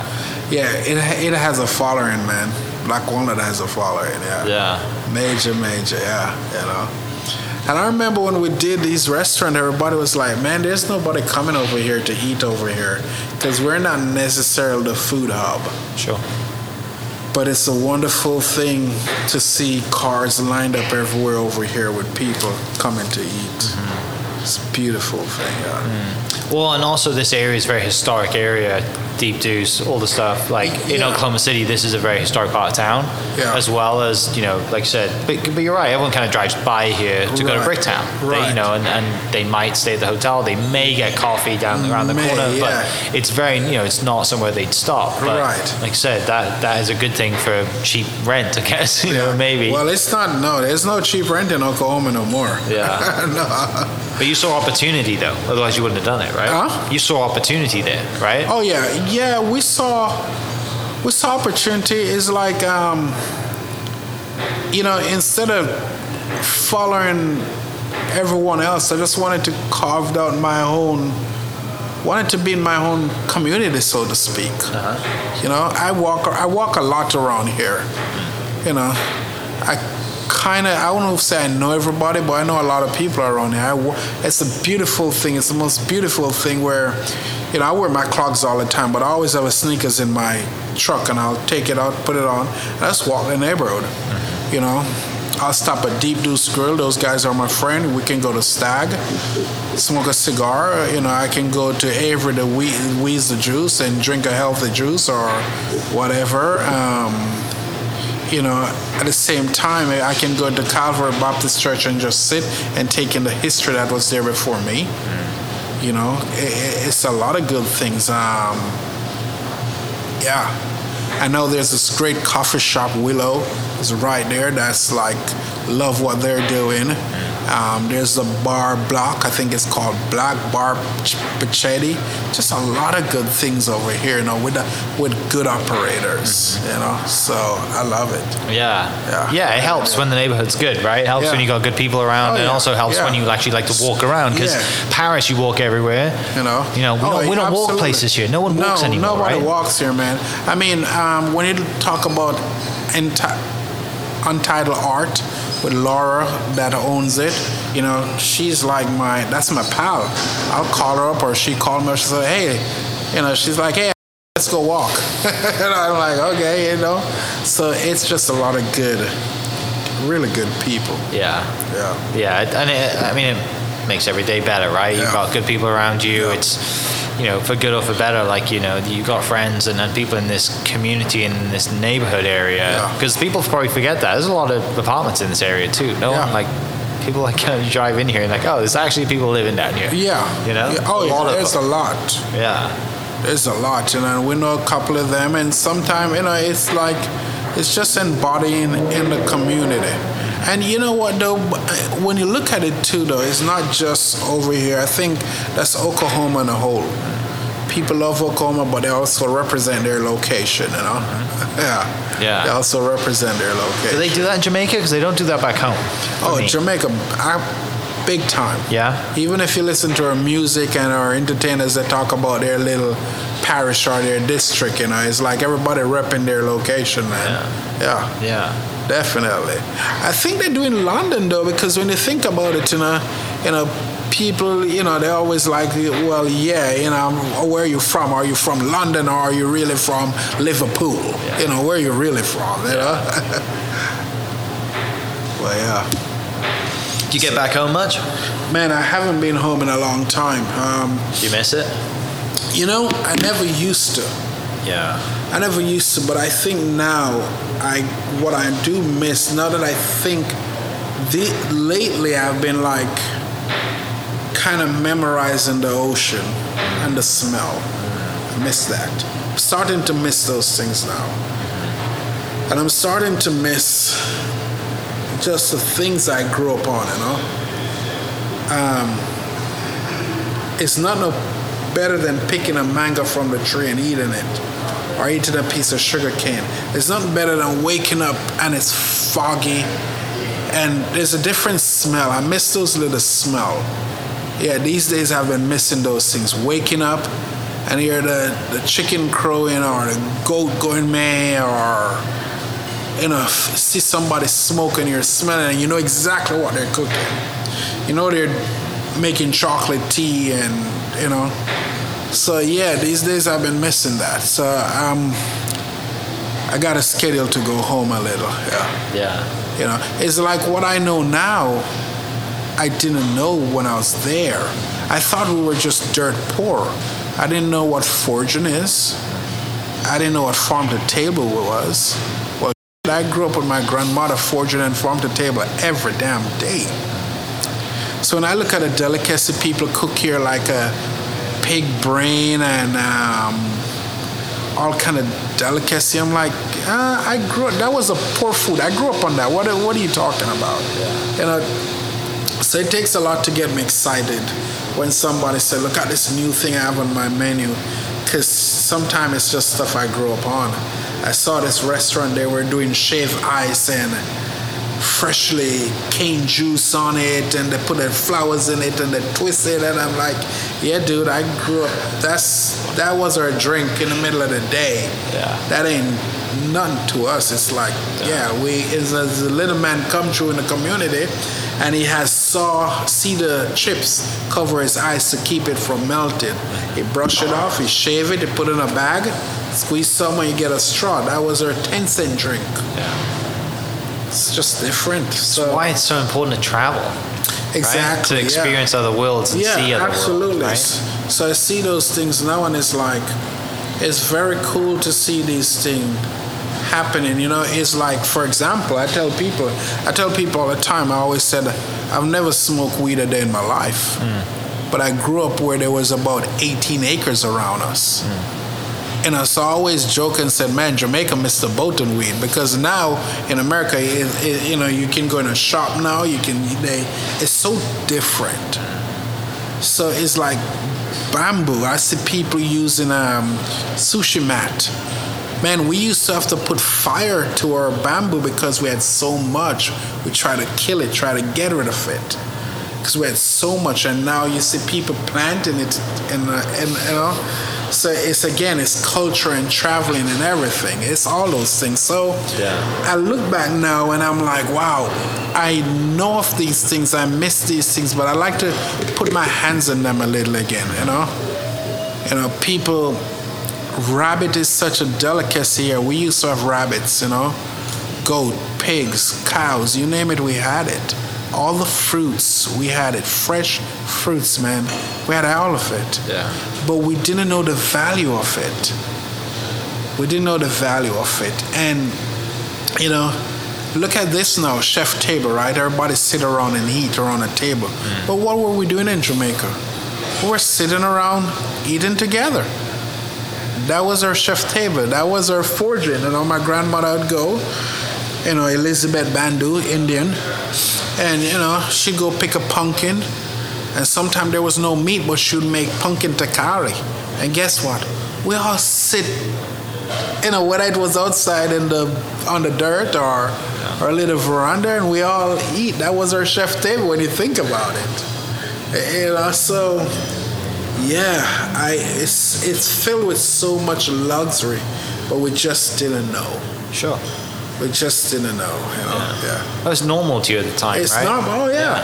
[SPEAKER 2] Yeah, it it has a following, man. Black Walnut has a following. Yeah.
[SPEAKER 1] Yeah.
[SPEAKER 2] Major, major, yeah, you know. And I remember when we did these restaurant, everybody was like, man, there's nobody coming over here to eat over here because we're not necessarily the food hub.
[SPEAKER 1] Sure.
[SPEAKER 2] But it's a wonderful thing to see cars lined up everywhere over here with people coming to eat. Mm-hmm. It's a beautiful thing. Yeah. Mm.
[SPEAKER 1] Well, and also this area is a very historic area. Deep Deuce, all the stuff. Like in
[SPEAKER 2] Yeah.
[SPEAKER 1] Oklahoma City, this is a very historic part of town,
[SPEAKER 2] Yeah.
[SPEAKER 1] as well as you know, like you said. But, but you're right. Everyone kind of drives by here to go to
[SPEAKER 2] Right.
[SPEAKER 1] Bricktown. They, you know, and, and they might stay at the hotel. They may get coffee down around the
[SPEAKER 2] May,
[SPEAKER 1] corner,
[SPEAKER 2] yeah.
[SPEAKER 1] but it's very you know, it's not somewhere they'd stop. But
[SPEAKER 2] Right.
[SPEAKER 1] Like I said, that that is a good thing for cheap rent, I guess. (laughs) You know, maybe.
[SPEAKER 2] Well, it's not, no, there's no cheap rent in Oklahoma no more.
[SPEAKER 1] Yeah. (laughs)
[SPEAKER 2] no.
[SPEAKER 1] but you saw opportunity though. Otherwise, you wouldn't have done it, right?
[SPEAKER 2] Huh?
[SPEAKER 1] You saw opportunity there, right?
[SPEAKER 2] Oh yeah, yeah. We saw, we saw opportunity. Is like, um, you know, instead of following everyone else, I just wanted to carve out my own. Wanted to be in my own community, so to speak. You know, I walk, I walk a lot around here. You know, I kind of, I won't say I know everybody, but I know a lot of people around here. I, it's a beautiful thing. It's the most beautiful thing where, you know, I wear my clogs all the time, but I always have a sneakers in my truck and I'll take it out, put it on, and I just walk the neighborhood. You know, I'll stop at Deep Deuce Grill. Those guys are my friend. We can go to Stag, smoke a cigar. You know, I can go to Avery to wheeze the juice and drink a healthy juice or whatever. Um, you know, at the same time, I can go to Calvary Baptist Church and just sit and take in the history that was there before me. You know, i i- it's a lot of good things. Um, yeah. I know there's this great coffee shop, Willow, is right there. That's like, love what they're doing. Um, there's a bar block, I think it's called Black Bar Ch- Pachetti. Just a lot of good things over here, you know, with the, with good operators, you know. So I love it.
[SPEAKER 1] Yeah.
[SPEAKER 2] Yeah.
[SPEAKER 1] Yeah, it helps when the neighborhood's good, right? It helps
[SPEAKER 2] Yeah.
[SPEAKER 1] when you got good people around,
[SPEAKER 2] Oh,
[SPEAKER 1] and it
[SPEAKER 2] yeah.
[SPEAKER 1] also helps when you actually like to walk around. Because
[SPEAKER 2] Yeah.
[SPEAKER 1] Paris, you walk everywhere.
[SPEAKER 2] You know,
[SPEAKER 1] You know, we
[SPEAKER 2] Oh,
[SPEAKER 1] don't, we don't walk places here. No one walks
[SPEAKER 2] no,
[SPEAKER 1] anymore,
[SPEAKER 2] nobody
[SPEAKER 1] right?
[SPEAKER 2] walks here, man. I mean, um, when you talk about enti- untitled art with Laura that owns it, you know, she's like my, that's my pal. I'll call her up or she called me she said, hey, you know, she's like, hey, let's go walk. (laughs) and I'm like, okay, you know. So it's just a lot of good, really good people.
[SPEAKER 1] Yeah.
[SPEAKER 2] Yeah.
[SPEAKER 1] Yeah, and it, I mean, it makes every day better, right? You've got good people around you.
[SPEAKER 2] Yeah.
[SPEAKER 1] It's, you know, for good or for better, like, you know, you got friends and, and people in this community, in this neighborhood area.
[SPEAKER 2] Yeah.
[SPEAKER 1] Because people probably forget that. There's a lot of apartments in this area, too. No
[SPEAKER 2] Yeah.
[SPEAKER 1] one, like, people like (laughs) kind of drive in here and like, oh, there's actually people living down here.
[SPEAKER 2] Yeah.
[SPEAKER 1] You know?
[SPEAKER 2] Yeah. Oh,
[SPEAKER 1] A lot
[SPEAKER 2] yeah,
[SPEAKER 1] of
[SPEAKER 2] there's a lot.
[SPEAKER 1] Yeah.
[SPEAKER 2] There's a lot, you know, and we know a couple of them, and sometimes, you know, it's like, it's just embodying in the community. And you know what, though, when you look at it too, though, it's not just over here. I think that's Oklahoma in a whole. People love Oklahoma, but they also represent their location, you know? Mm-hmm. Yeah.
[SPEAKER 1] Yeah.
[SPEAKER 2] They also represent their location.
[SPEAKER 1] Do they do that in Jamaica? Because they don't do that back home.
[SPEAKER 2] Oh,
[SPEAKER 1] me.
[SPEAKER 2] Jamaica, I, big time.
[SPEAKER 1] Yeah?
[SPEAKER 2] Even if you listen to our music and our entertainers that talk about their little parish or their district, you know, it's like everybody repping their location, man. Yeah.
[SPEAKER 1] Yeah.
[SPEAKER 2] Definitely. I think they do in London though, because when you think about it, you know, you know, people, you know, they're always like, well, yeah, you know, where are you from? Are you from London or are you really from Liverpool?
[SPEAKER 1] Yeah.
[SPEAKER 2] You know, where are you really from? You know. (laughs) well, yeah.
[SPEAKER 1] Do you get back home much?
[SPEAKER 2] Man, I haven't been home in a long time. Um,
[SPEAKER 1] Do you miss it?
[SPEAKER 2] you know, I never used to.
[SPEAKER 1] Yeah.
[SPEAKER 2] I never used to, but I think now I what I do miss now that I think the lately I've been like kind of memorizing the ocean and the smell. I miss that. I'm starting to miss those things now. And I'm starting to miss just the things I grew up on, you know. Um, it's not no better than picking a mango from the tree and eating it or eating a piece of sugar cane. It's nothing better than waking up and it's foggy and there's a different smell. I miss those little smell. Yeah, these days I've been missing those things. Waking up and hear the, the chicken crowing or the goat going meh or you know, see somebody smoking, you're smelling and you know exactly what they're cooking. You know they're making chocolate tea and you know. So yeah, these days I've been missing that. So um I got a schedule to go home a little, yeah.
[SPEAKER 1] Yeah.
[SPEAKER 2] You know, it's like what I know now, I didn't know when I was there. I thought we were just dirt poor. I didn't know what foraging is. I didn't know what farm to table was. Well, I grew up with my grandmother foraging and farm to table every damn day. So when I look at a delicacy people cook here, like a pig brain and um, all kind of delicacy. I'm like, uh, I grew up, that was a poor food. I grew up on that. What, are- what are you talking about? You know, so it takes a lot to get me excited when somebody said, look at this new thing I have on my menu. Because sometimes it's just stuff I grew up on. I saw this restaurant, they were doing shaved ice and freshly cane juice on it and they put the flowers in it and they twist it and I'm like, yeah, dude, I grew up. That's that was our drink in the middle of the day.
[SPEAKER 1] Yeah.
[SPEAKER 2] That ain't nothing to us. It's like, yeah, we is as a little man come through in the community and he has saw cedar chips cover his eyes to keep it from melting. He brush it off, he shave it, he put it in a bag, squeeze some and you get a straw. That was our 10 cent drink.
[SPEAKER 1] Yeah.
[SPEAKER 2] It's just different. So
[SPEAKER 1] Why it's so important to travel. right?
[SPEAKER 2] exactly
[SPEAKER 1] To
[SPEAKER 2] yeah.
[SPEAKER 1] experience other worlds and
[SPEAKER 2] yeah,
[SPEAKER 1] see other
[SPEAKER 2] absolutely.
[SPEAKER 1] worlds. Right?
[SPEAKER 2] So I see those things now, and it's like, it's very cool to see these things happening. You know, it's like, for example, I tell people, I tell people all the time. I always said, I've never smoked weed a day in my life, hmm. but I grew up where there was about 18 acres around us. Hmm. And I I always joke and said, "Man, Jamaica missed the boat on weed because now in America, it, it, you know, you can go in a shop now. You can they, it's so different. So it's like bamboo. I see people using um, sushi mat. Man, we used to have to put fire to our bamboo because we had so much. We try to kill it, try to get rid of it because we had so much, and now you see people planting it, and uh, and you know. So it's again, it's culture and traveling and everything. It's all those things. So
[SPEAKER 1] Yeah.
[SPEAKER 2] I look back now and I'm like, wow, I know of these things, I miss these things, but I like to put my hands in them a little again, you know? You know, people, rabbit is such a delicacy here. We used to have rabbits, you know? Goat, pigs, cows, you name it, we had it. All the fruits, we had it. Fresh fruits, man. We had all of it.
[SPEAKER 1] Yeah.
[SPEAKER 2] But we didn't know the value of it. We didn't know the value of it. And, you know, look at this now chef table, right? Everybody sit around and eat around a table. Mm. But what were we doing in Jamaica? We were sitting around eating together. That was our chef table. That was our foraging. You know, my grandmother would go, you know, Elizabeth Bandu, Indian, and, you know, she'd go pick a pumpkin. And sometimes there was no meat, but she'd make pumpkin takari. And guess what? We all sit, you know, whether it was outside in the on the dirt or or a little veranda, and we all eat. That was our chef table when you think about it. Eh, you know, so yeah, I it's it's filled with so much luxury, but we just didn't know.
[SPEAKER 1] Sure.
[SPEAKER 2] We just didn't know, you know. Yeah.
[SPEAKER 1] That was normal to you at the time,
[SPEAKER 2] It's
[SPEAKER 1] right?
[SPEAKER 2] normal, oh, yeah.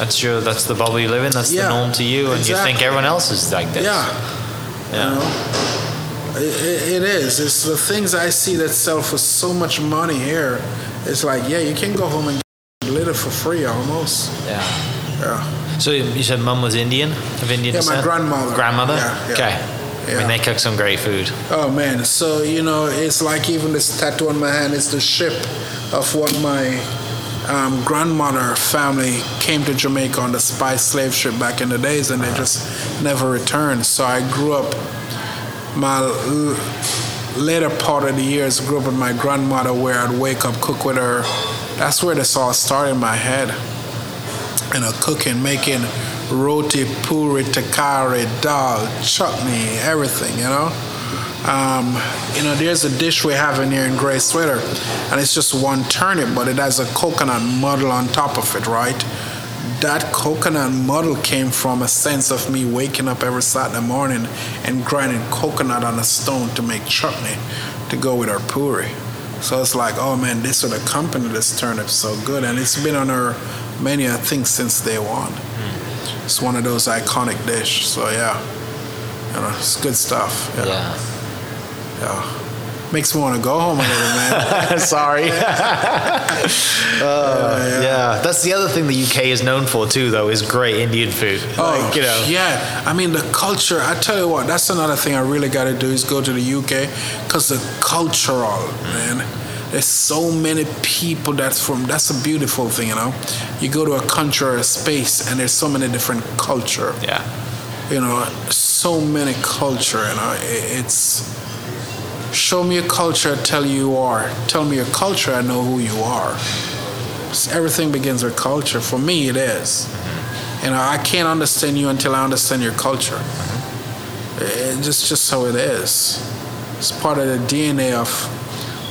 [SPEAKER 1] That's your. That's the bubble you live in. That's
[SPEAKER 2] Yeah,
[SPEAKER 1] the norm to you, and you think everyone else is like this.
[SPEAKER 2] Yeah.
[SPEAKER 1] Yeah.
[SPEAKER 2] You know, it, it- is. It's the things I see that sell for so much money here. It's like, yeah, you can go home and get litter for free almost.
[SPEAKER 1] Yeah.
[SPEAKER 2] Yeah.
[SPEAKER 1] So you said mum was Indian, of Indian
[SPEAKER 2] Yeah, my grandmother.
[SPEAKER 1] Grandmother.
[SPEAKER 2] Yeah, yeah.
[SPEAKER 1] Okay. I mean, they cook some great food.
[SPEAKER 2] Oh man, so you know, it's like even this tattoo on my hand is the ship of what my um, grandmother family came to Jamaica on the spice slave ship back in the days, and they just never returned. So I grew up. My later part of the years, grew up with my grandmother, where I'd wake up, cook with her. That's where this all started in my head. You know, cooking, making roti, puri, takari, dal, chutney, everything. You know. Um, you know, there's a dish we have in here in Grey Sweater, and it's just one turnip, but it has a coconut muddle on top of it, right? That coconut muddle came from a sense of me waking up every Saturday morning and grinding coconut on a stone to make chutney to go with our puri. So it's like, oh man, this would accompany this turnip so good, and it's been on our menu, I think, since day one. It's one of those iconic dishes. So yeah, you know, it's good stuff. Yeah.
[SPEAKER 1] Yeah.
[SPEAKER 2] Yeah. Makes me want to go home a little, man. (laughs)
[SPEAKER 1] Sorry. (laughs) (laughs) Uh, yeah. That's the other thing the UK is known for too, though, is great Indian food.
[SPEAKER 2] oh,
[SPEAKER 1] Like, you know.
[SPEAKER 2] yeah. I mean, the culture. I tell you what, that's another thing I really got to do is go to the UK because the cultural, man. There's so many people that's from. That's a beautiful thing, you know. You go to a country or a space, and there's so many different culture.
[SPEAKER 1] Yeah.
[SPEAKER 2] you know, so many culture, you know, it's show me a culture, I tell you who you are. Tell me your culture, I know who you are. So everything begins with culture. For me, it is. You know, I can't understand you until I understand your culture. Mm-hmm. It's just, just how it is. It's part of the DNA of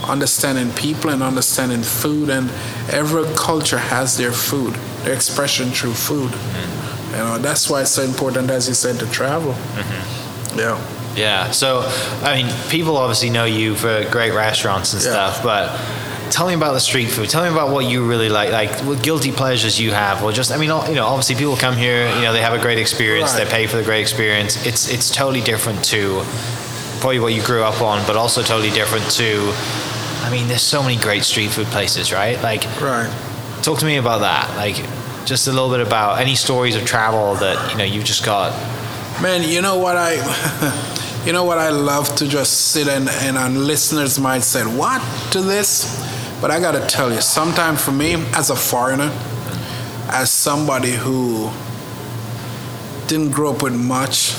[SPEAKER 2] understanding people and understanding food, and every culture has their food, their expression through food. Mm-hmm. You know, that's why it's so important, as you said, to travel. Mm-hmm. Yeah.
[SPEAKER 1] Yeah. So, I mean, people obviously know you for great restaurants and
[SPEAKER 2] Yeah.
[SPEAKER 1] stuff, but tell me about the street food. Tell me about what you really like, like what guilty pleasures you have, or just, I mean, you know, obviously people come here, you know, they have a great experience,
[SPEAKER 2] Right.
[SPEAKER 1] they pay for the great experience. It's it's totally different to probably what you grew up on, but also totally different to. I mean, there's so many great street food places, right? Like,
[SPEAKER 2] Right.
[SPEAKER 1] talk to me about that. Like, just a little bit about any stories of travel that you know you've just got.
[SPEAKER 2] Man, you know what I, (laughs) you know what I love to just sit and and on listeners might say, what to this, but I gotta tell you, sometimes for me as a foreigner, as somebody who didn't grow up with much,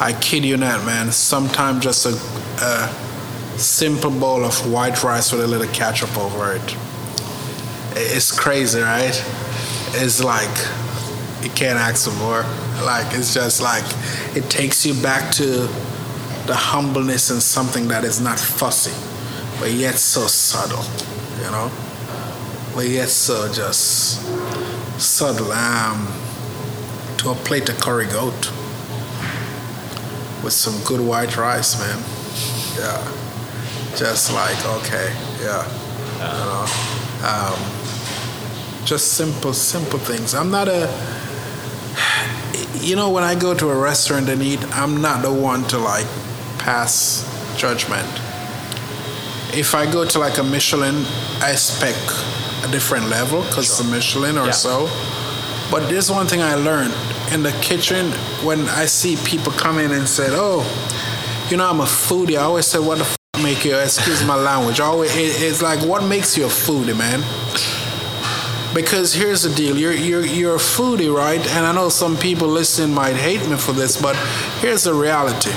[SPEAKER 2] I kid you not, man. Sometimes just a, a simple bowl of white rice with a little ketchup over it. It's crazy, right? It's like you can't ask for more. Like it's just like it takes you back to the humbleness and something that is not fussy, but yet so subtle, you know, but yet so just subtle. Um, to a plate of curry goat with some good white rice, man. Yeah, just like okay, yeah, you know. Um, just simple, simple things. I'm not a, you know, when I go to a restaurant and eat, I'm not the one to like pass judgment. If I go to like a Michelin, I expect a different level because it's a Michelin or
[SPEAKER 1] Yeah.
[SPEAKER 2] so. But there's one thing I learned in the kitchen when I see people come in and said, "Oh, you know, I'm a foodie." I always say, "What the make you?" Excuse my language. Always, it, it's like, what makes you a foodie, man? Because here's the deal: you're you're you're a foodie, right? And I know some people listening might hate me for this, but here's the reality.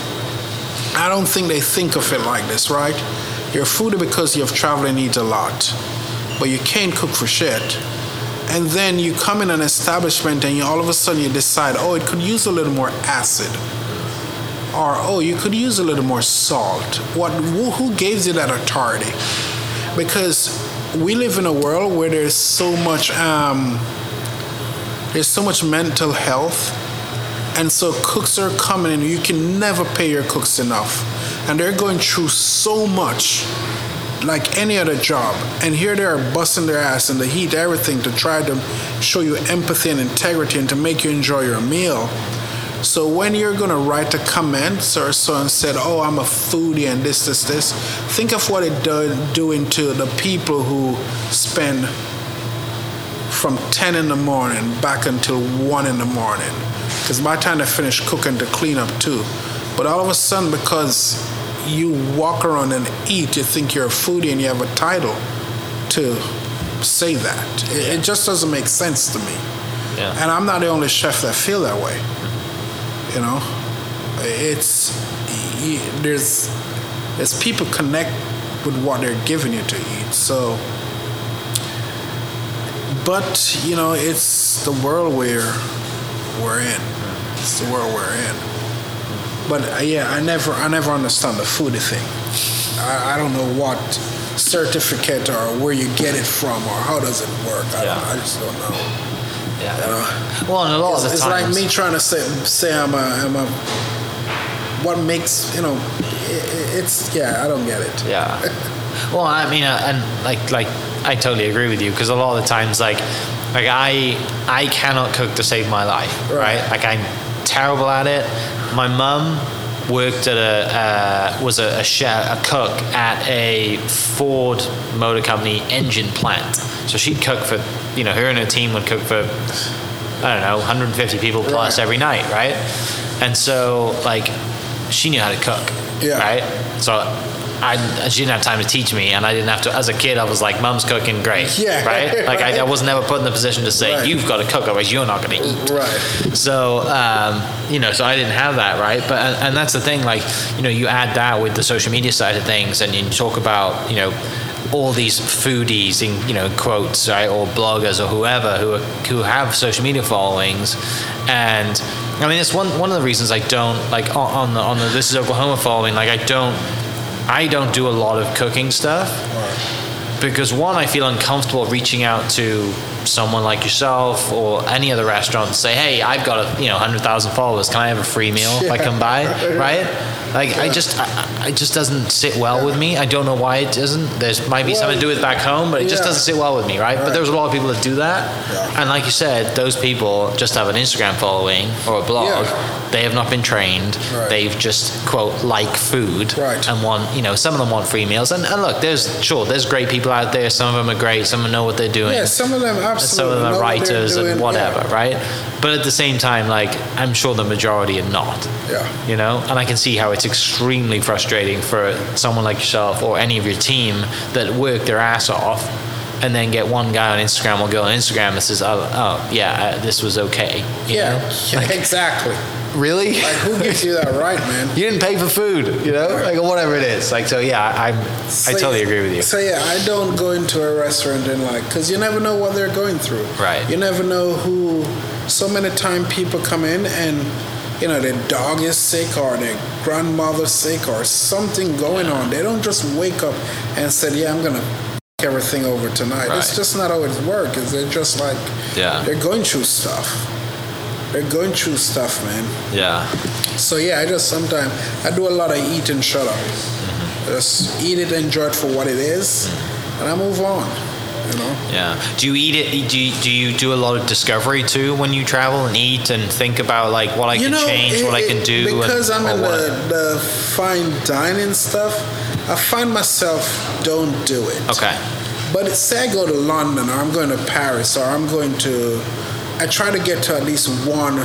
[SPEAKER 2] I don't think they think of it like this, right? You're a foodie because you've traveled and eat a lot, but you can't cook for shit. And then you come in an establishment and you all of a sudden you decide, oh, it could use a little more acid, or oh, you could use a little more salt. What? Who, gave you that authority? Because we live in a world where there's so much um, there's so much mental health and so cooks are coming in you can never pay your cooks enough and they're going through so much like any other job. And here they are busting their ass in the heat, everything to try to show you empathy and integrity and to make you enjoy your meal. So when you're gonna write a comment or so and said, "Oh, I'm a foodie and this, this, this," think of what it do, doing to the people who spend from 10 in the morning back until 1 in the morning. Because by the time they finish cooking, to clean up too. But all of a sudden, because you walk around and eat, you think you're a foodie and you have a title to say that. It, it just doesn't make sense to me.
[SPEAKER 1] Yeah.
[SPEAKER 2] And I'm not the only chef that feel that way. You know, it's y- there's there's people connect with what they're giving you to eat. So, but you know, it's the world we're we're in. It's the world we're in. But uh, yeah, I never I never understand the foodie thing. I, I don't know what certificate or where you get it from or how does it work. I,
[SPEAKER 1] Yeah.
[SPEAKER 2] I just don't know.
[SPEAKER 1] Yeah.
[SPEAKER 2] You know?
[SPEAKER 1] Well, and a lot
[SPEAKER 2] It's,
[SPEAKER 1] of the
[SPEAKER 2] it's like me trying to say, say I'm a, I'm a, what makes, you know, i i- it's, yeah, I don't get it.
[SPEAKER 1] Yeah. Well, I mean, uh, and like, like, I totally agree with you because a lot of the times, like, like I, I cannot cook to save my life,
[SPEAKER 2] Right.
[SPEAKER 1] right? Like, I'm terrible at it. My mum worked at a, uh, was a, a chef, a cook at a Ford Motor Company engine plant. So she'd cook for, you know, her and her team would cook for, I don't know, 150 people plus
[SPEAKER 2] Right.
[SPEAKER 1] every night, right? And so, like, she knew how to cook,
[SPEAKER 2] Yeah.
[SPEAKER 1] right? So I, she didn't have time to teach me, and I didn't have to. As a kid, I was like, "Mom's cooking, great."
[SPEAKER 2] Yeah,
[SPEAKER 1] Right. Like I, I
[SPEAKER 2] right. (laughs)
[SPEAKER 1] was never put in the position to say,
[SPEAKER 2] Right.
[SPEAKER 1] "You've got to cook, otherwise you're not going to eat."
[SPEAKER 2] Right.
[SPEAKER 1] So, um, you know, so I didn't have that, right? But and that's the thing, like, you know, you add that with the social media side of things, and you talk about, you know, all these foodies in you know quotes, right, or bloggers or whoever who are, who have social media followings, and I mean, it's one one of the reasons I don't like on, on the on the This Is Oklahoma following, like, I don't I don't do a lot of cooking stuff. Because one, I feel uncomfortable reaching out to someone like yourself or any other restaurant and say, "Hey, I've got a you know hundred thousand followers. Can I have a free meal if I come by?" (laughs) Right? Like I just, I, I- it just doesn't sit well with me. I don't know why it doesn't. There's might be
[SPEAKER 2] Well,
[SPEAKER 1] something to do with back home, but it just doesn't sit well with me, right? But there's a lot of people that do that,
[SPEAKER 2] Yeah.
[SPEAKER 1] and like you said, those people just have an Instagram following or a blog.
[SPEAKER 2] Yeah.
[SPEAKER 1] They have not been trained.
[SPEAKER 2] Right.
[SPEAKER 1] They've just quote like food
[SPEAKER 2] Right.
[SPEAKER 1] and want you know some of them want free meals and, and look there's sure there's great people out there some of them are great some of them know what they're doing
[SPEAKER 2] Yeah, some of them
[SPEAKER 1] and
[SPEAKER 2] absolutely.
[SPEAKER 1] some of them are writers and whatever
[SPEAKER 2] yeah.
[SPEAKER 1] right but at the same time like i'm sure the majority are not
[SPEAKER 2] Yeah.
[SPEAKER 1] you know and i can see how it's extremely frustrating for someone like yourself or any of your team that work their ass off and then get one guy on instagram or go on instagram that says oh, oh yeah uh, this was okay you
[SPEAKER 2] Yeah,
[SPEAKER 1] know?
[SPEAKER 2] yeah, (laughs)
[SPEAKER 1] Like,
[SPEAKER 2] exactly.
[SPEAKER 1] really
[SPEAKER 2] Like, who gives you that right, man?
[SPEAKER 1] you didn't pay for food, you know, like or whatever it is. Like so, yeah, I I, I totally agree with you.
[SPEAKER 2] So yeah, I don't go into a restaurant and like, cause you never know what they're going through.
[SPEAKER 1] Right.
[SPEAKER 2] You never know who. So many time people come in and, you know, their dog is sick or their grandmother's sick or something going on. They don't just wake up and say, yeah, I'm gonna f- everything over tonight. It's just not how it works. Is they're just like,
[SPEAKER 1] Yeah.
[SPEAKER 2] they're going through stuff. They're going through stuff, man.
[SPEAKER 1] Yeah,
[SPEAKER 2] So yeah, I just sometimes I do a lot of eat and shut up. Mm-hmm. Just eat it, enjoy it for what it is, mm-hmm. and I move on. You know.
[SPEAKER 1] yeah. Do you eat it? Do you, do you do a lot of discovery too when you travel and eat and think about like what I
[SPEAKER 2] you
[SPEAKER 1] can
[SPEAKER 2] know,
[SPEAKER 1] change,
[SPEAKER 2] it-
[SPEAKER 1] what I can do,
[SPEAKER 2] Because
[SPEAKER 1] and,
[SPEAKER 2] I'm in the, the fine dining stuff, I find myself don't do it.
[SPEAKER 1] Okay.
[SPEAKER 2] But say I go to London or I'm going to Paris or I'm going to, I try to get to at least one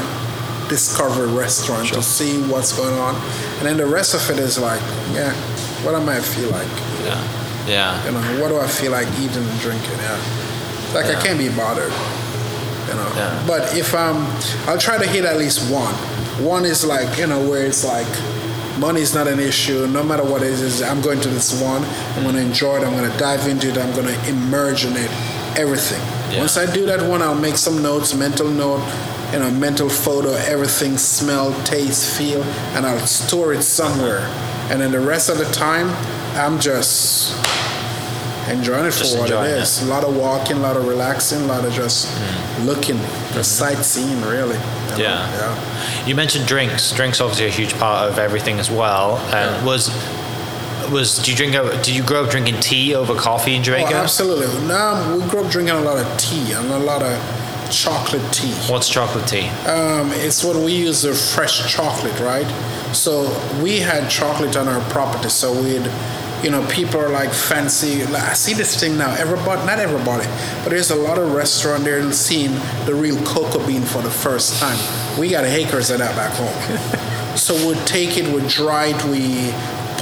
[SPEAKER 2] discovery restaurant to see what's going on, and then the rest of it is like, yeah, what am I feel like.
[SPEAKER 1] Yeah, yeah,
[SPEAKER 2] You know, what do I feel like eating and drinking? Yeah. Like I can't be bothered. You know.
[SPEAKER 1] Yeah.
[SPEAKER 2] But if I'm I'll try to hit at least one. One is like, you know, where it's like money's not an issue, no matter what it is, I'm going to this one, I'm gonna enjoy it, I'm gonna dive into it, I'm gonna immerse in it, everything.
[SPEAKER 1] Yeah.
[SPEAKER 2] Once I do that one, I'll make some notes, mental note, you know, mental photo, everything, smell, taste, feel, and I'll store it somewhere. And then the rest of the time, I'm just enjoying it for
[SPEAKER 1] Just
[SPEAKER 2] what
[SPEAKER 1] enjoying
[SPEAKER 2] it
[SPEAKER 1] it.
[SPEAKER 2] is. A lot of walking, a lot of relaxing, a lot of just looking, just sightseeing, really. you know?
[SPEAKER 1] Mm-hmm. Yeah.
[SPEAKER 2] Yeah.
[SPEAKER 1] You mentioned drinks. Drinks obviously a huge part of everything as well. And was was do you drink? Did you grow up drinking tea over coffee in Jamaica?
[SPEAKER 2] Oh, absolutely. Now we grew up drinking a lot of tea and a lot of chocolate tea.
[SPEAKER 1] What's chocolate tea?
[SPEAKER 2] Um, it's what we use the fresh chocolate, right? So we had chocolate on our property, so we'd you know, people are like fancy. Like, I see this thing now. Everybody, not everybody, but there's a lot of restaurant there seeing the real cocoa bean for the first time. We got acres of that back home. (laughs) so we take it, we dry it, we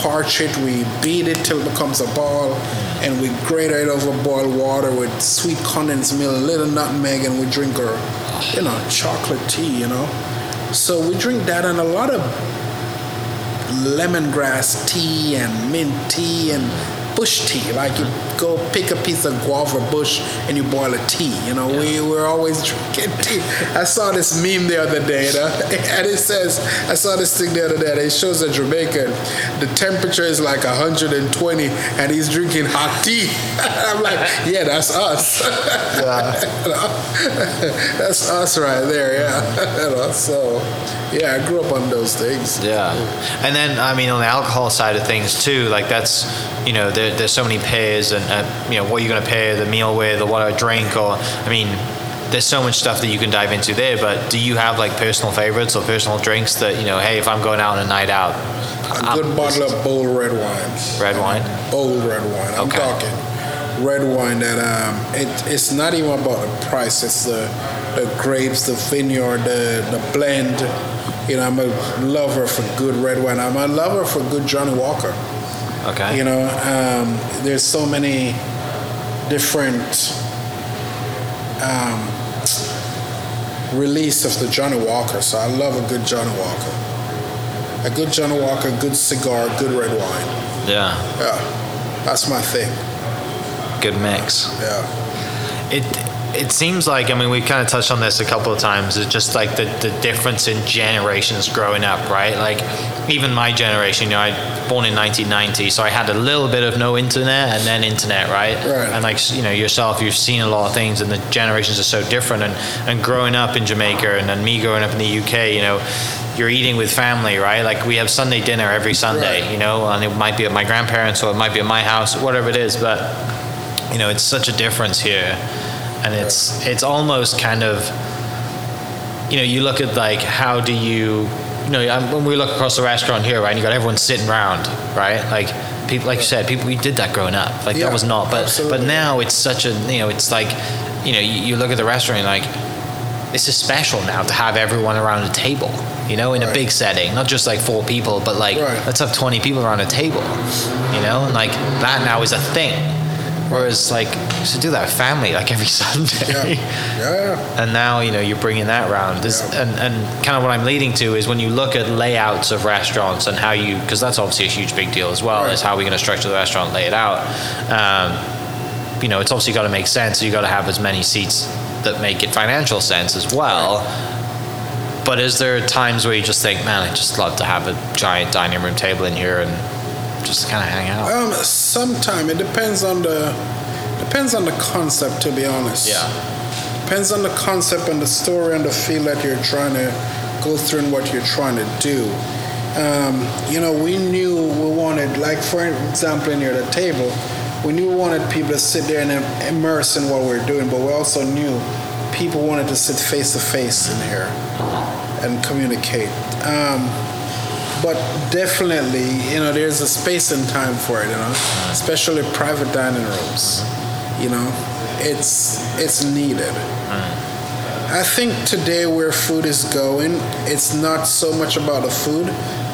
[SPEAKER 2] parch it, we beat it till it becomes a ball, and we grate it over boiled water with sweet condensed milk, a little nutmeg, and we drink our, you know, chocolate tea, you know. So we drink that, and a lot of lemongrass tea and mint tea and bush tea. Like you go pick a piece of guava bush and you boil a tea. You know, we we're always drinking tea. I saw this meme the other day, you know, (laughs) and it says I saw this thing the other day. and It shows a Jamaican. The temperature is like 120, and he's drinking hot tea. (laughs) I'm like, yeah, that's us. (laughs) Yeah. that's us right there. Yeah. you know, so yeah, I grew up on those things.
[SPEAKER 1] Yeah, and then I mean on the alcohol side of things too, like that's you know there, there's so many pairs and uh, you know what you're going to pair the meal with or what I drink or I mean there's so much stuff that you can dive into there. But do you have like personal favorites or personal drinks that you know? Hey, if I'm going out on a night out,
[SPEAKER 2] a good I'm, bottle of bold red wine.
[SPEAKER 1] Red wine.
[SPEAKER 2] Bold red wine. I'm okay. talking red wine that um, it, it's not even about the price. It's the the grapes, the vineyard, the the blend you know, I'm a lover for good red wine. I'm a lover for good Johnnie Walker.
[SPEAKER 1] Okay.
[SPEAKER 2] You know, um, there's so many different um, release of the Johnnie Walker. So I love a good Johnnie Walker. A good Johnnie Walker, good cigar, good red wine.
[SPEAKER 1] Yeah.
[SPEAKER 2] Yeah. That's my thing.
[SPEAKER 1] Good mix.
[SPEAKER 2] Yeah.
[SPEAKER 1] It it seems like I mean we've kind of touched on this a couple of times. It's just like the, the difference in generations growing up, right? Like even my generation, you know, I born in 1990, so I had a little bit of no internet and then internet, right?
[SPEAKER 2] Right.
[SPEAKER 1] And like you know yourself, you've seen a lot of things, and the generations are so different. And and growing up in Jamaica, and then me growing up in the UK, you know, you're eating with family, right? Like we have Sunday dinner every Sunday, right. you know, and it might be at my grandparents or it might be at my house, whatever it is, but you know, it's such a difference here and it's it's almost kind of you know you look at like how do you you know when we look across the restaurant here right and you got everyone sitting around right like people like you said people we did that growing up like yeah, that was not but absolutely. but now it's such a you know it's like you know you, you look at the restaurant like this is special now to have everyone around a table you know in right. a big setting not just like four people but like right. let's have 20 people around a table you know and like that now is a thing Whereas, like, to do that with family, like every (laughs) Sunday.
[SPEAKER 2] Yeah. yeah.
[SPEAKER 1] And now, you know, you're bringing that around. Yeah. and, and kind of what I'm leading to is when you look at layouts of restaurants and how you, because that's obviously a huge big deal as well, right. is how we're going to structure the restaurant, lay it out. Um, you know, it's obviously got to make sense. So you got to have as many seats that make it financial sense as well. But is there times where you just think, man, I just love to have a giant dining room table in here and just kind of hang out?
[SPEAKER 2] Um, sometime it depends on the depends on the concept. To be honest,
[SPEAKER 1] yeah,
[SPEAKER 2] depends on the concept and the story and the feel that you're trying to go through and what you're trying to do. Um, you know, we knew we wanted, like for example, in here the table, we knew we wanted people to sit there and immerse in what we we're doing, but we also knew people wanted to sit face to face in here and communicate. Um, but definitely, you know, there's a space and time for it, you know, especially private dining rooms. You know, it's it's needed. I think today where food is going, it's not so much about the food,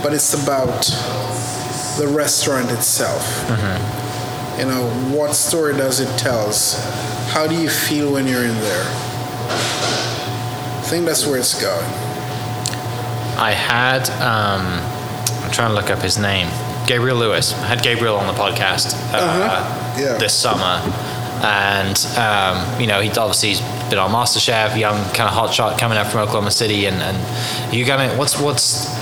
[SPEAKER 2] but it's about the restaurant itself. Mm-hmm. You know, what story does it tells? How do you feel when you're in there? I think that's where it's going.
[SPEAKER 1] I had um, trying to look up his name. Gabriel Lewis. I had Gabriel on the podcast uh, uh-huh. yeah. this summer, and um, you know he obviously he's been on MasterChef, young kind of hotshot coming up from Oklahoma City, and, and you got what's what's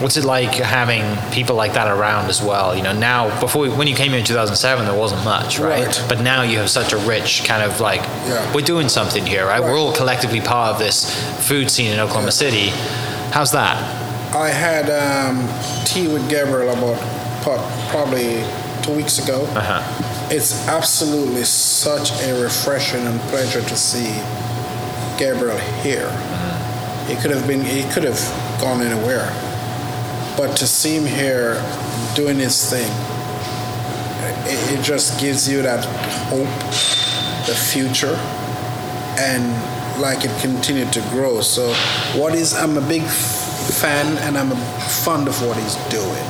[SPEAKER 1] what's it like having people like that around as well? You know, now before we, when you came here in 2007, there wasn't much, right? right? But now you have such a rich kind of like yeah. we're doing something here, right? right? We're all collectively part of this food scene in Oklahoma yeah. City. How's that?
[SPEAKER 2] I had um, tea with Gabriel about probably two weeks ago.
[SPEAKER 1] Uh-huh.
[SPEAKER 2] It's absolutely such a refreshing and pleasure to see Gabriel here. He could have been, he could have gone anywhere, but to see him here doing his thing, it, it just gives you that hope, the future, and like it continued to grow. So, what is I'm a big fan and I'm a fond of what he's doing.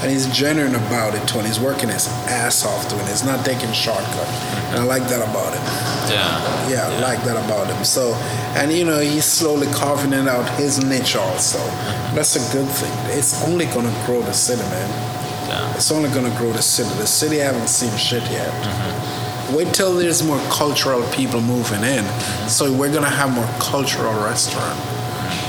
[SPEAKER 2] And he's genuine about it too, and he's working his ass off doing it. He's not taking shortcuts. And I like that about him.
[SPEAKER 1] Yeah.
[SPEAKER 2] Yeah, I like that about him. So, and you know, he's slowly carving it out his niche also. That's a good thing. It's only gonna grow the city, man.
[SPEAKER 1] Yeah.
[SPEAKER 2] It's only gonna grow the city. The city haven't seen shit yet. Mm-hmm. Wait till there's more cultural people moving in. Mm-hmm. So we're gonna have more cultural restaurant.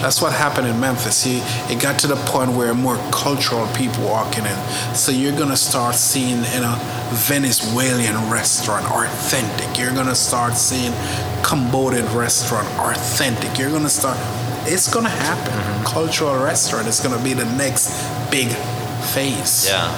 [SPEAKER 2] That's what happened in Memphis. It got to the point where more cultural people walking in. So you're gonna start seeing in a Venezuelan restaurant authentic. You're gonna start seeing Cambodian restaurant authentic. You're gonna start. It's gonna happen. Mm-hmm. Cultural restaurant is gonna be the next big phase.
[SPEAKER 1] Yeah.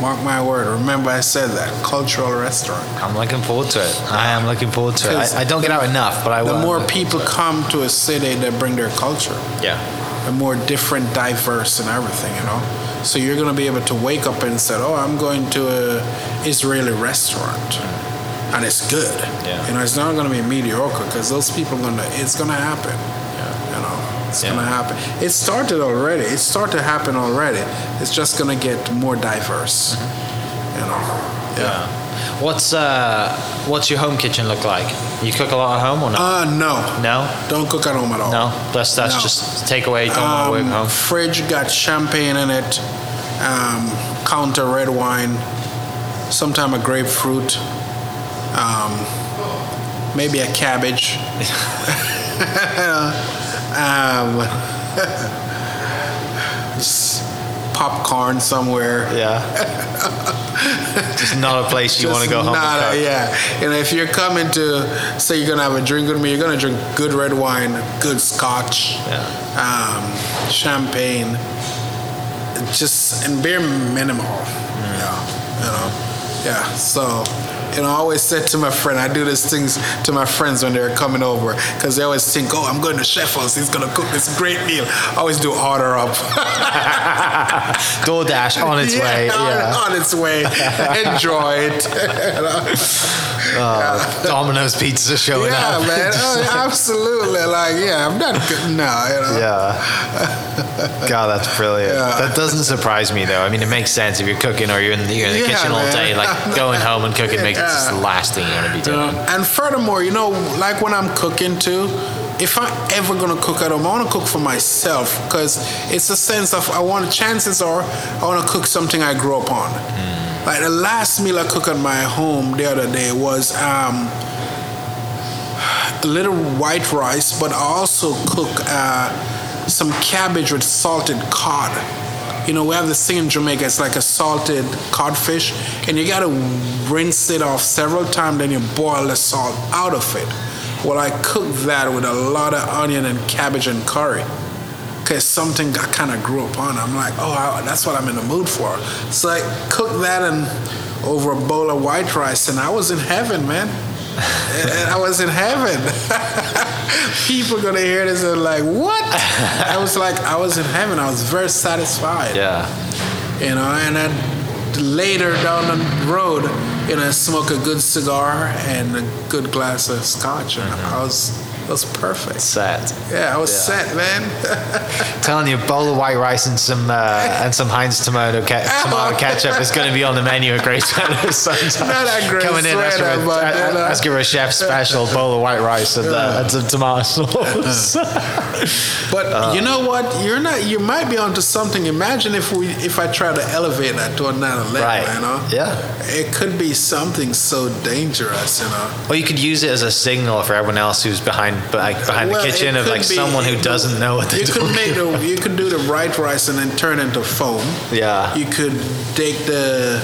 [SPEAKER 2] Mark my word. Remember, I said that cultural restaurant.
[SPEAKER 1] I'm looking forward to it. I am looking forward to it. I, I don't get out enough, but I will.
[SPEAKER 2] The more people come to a city, they bring their culture.
[SPEAKER 1] Yeah.
[SPEAKER 2] The more different, diverse, and everything. You know. So you're gonna be able to wake up and say, "Oh, I'm going to a Israeli restaurant." Mm. And it's good.
[SPEAKER 1] Yeah.
[SPEAKER 2] You know, it's not gonna be mediocre because those people are gonna. It's gonna happen.
[SPEAKER 1] Yeah.
[SPEAKER 2] You know, it's
[SPEAKER 1] Yeah.
[SPEAKER 2] gonna happen. It started already. It started to happen already. It's just gonna get more diverse. You know.
[SPEAKER 1] Yeah. What's uh what's your home kitchen look like? You cook a lot at home or not?
[SPEAKER 2] Uh, no.
[SPEAKER 1] no.
[SPEAKER 2] Don't cook at home at all.
[SPEAKER 1] No. That's that's
[SPEAKER 2] No.
[SPEAKER 1] just takeaway. Don't um, work home.
[SPEAKER 2] Fridge got champagne in it, um, counter red wine, sometime a grapefruit, um, maybe a cabbage, (laughs) (laughs) (laughs) um, popcorn somewhere.
[SPEAKER 1] Yeah. just not a place you want to go home.
[SPEAKER 2] not a- yeah. And if you're coming to say you're gonna have a drink with me, you're gonna drink good red wine, good scotch,
[SPEAKER 1] Yeah.
[SPEAKER 2] um, champagne, just and bare minimal.
[SPEAKER 1] Mm.
[SPEAKER 2] Yeah, you know, yeah. So. Know, I always said to my friend, I do these things to my friends when they're coming over because they always think, oh, I'm going to Chef House. He's going to cook this great meal. I always do order up. (laughs)
[SPEAKER 1] DoorDash on its way.
[SPEAKER 2] on,
[SPEAKER 1] Yeah.
[SPEAKER 2] on its way. Enjoy it. (laughs)
[SPEAKER 1] Oh, Domino's pizza showing
[SPEAKER 2] yeah,
[SPEAKER 1] up.
[SPEAKER 2] man. (laughs) Oh, absolutely. Like, yeah, I'm not good. No, you know.
[SPEAKER 1] Yeah. God, that's brilliant.
[SPEAKER 2] Yeah.
[SPEAKER 1] That doesn't surprise me though. I mean, it makes sense if you're cooking or you're in the, you're in the
[SPEAKER 2] Yeah,
[SPEAKER 1] kitchen all
[SPEAKER 2] man.
[SPEAKER 1] day. Like going home and cooking makes it's
[SPEAKER 2] Yeah.
[SPEAKER 1] the last thing you want to be doing.
[SPEAKER 2] know, And furthermore, you know, like when I'm cooking too, if I'm ever gonna cook at home, I want to cook for myself because it's a sense of I want. Chances are I want to cook something I grew up on. Like the last meal I cooked at my home the other day was um, a little white rice, but I also cook uh, some cabbage with salted cod. You know, we have this thing in Jamaica. It's like a salted codfish, and you gotta rinse it off several times. Then you boil the salt out of it. Well, I cook that with a lot of onion and cabbage and curry. Cause something I kind of grew up on. I'm like, oh, I, that's what I'm in the mood for. So I cooked that and over a bowl of white rice, and I was in heaven, man. (laughs) I was in heaven. (laughs) People gonna hear this and like, what? I was like, I was in heaven. I was very satisfied.
[SPEAKER 1] Yeah.
[SPEAKER 2] You know, and then later down the road, you know, smoke a good cigar and a good glass of scotch, and mm-hmm. I was, was perfect.
[SPEAKER 1] Set.
[SPEAKER 2] Yeah, I was
[SPEAKER 1] Yeah.
[SPEAKER 2] set, man. (laughs)
[SPEAKER 1] telling you, a bowl of white rice and some uh, and some Heinz tomato ca- (laughs) tomato ketchup is going to be on the menu at Grey Sweater (laughs) sometime.
[SPEAKER 2] Not at Great
[SPEAKER 1] Coming in, ask for, a, ask for a chef special bowl of white rice and, uh, and some tomato sauce.
[SPEAKER 2] But you know what? You're not. You might be onto something. Imagine if we, if I try to elevate that to another level.
[SPEAKER 1] Right.
[SPEAKER 2] You know.
[SPEAKER 1] Yeah.
[SPEAKER 2] It could be something so dangerous. You know.
[SPEAKER 1] or you could use it as a signal for everyone else who's behind like behind
[SPEAKER 2] Well,
[SPEAKER 1] the kitchen of like
[SPEAKER 2] be-
[SPEAKER 1] someone who doesn't know what they're
[SPEAKER 2] You
[SPEAKER 1] doing.
[SPEAKER 2] could make the. You could do the right rice and then turn into foam.
[SPEAKER 1] Yeah.
[SPEAKER 2] You could take the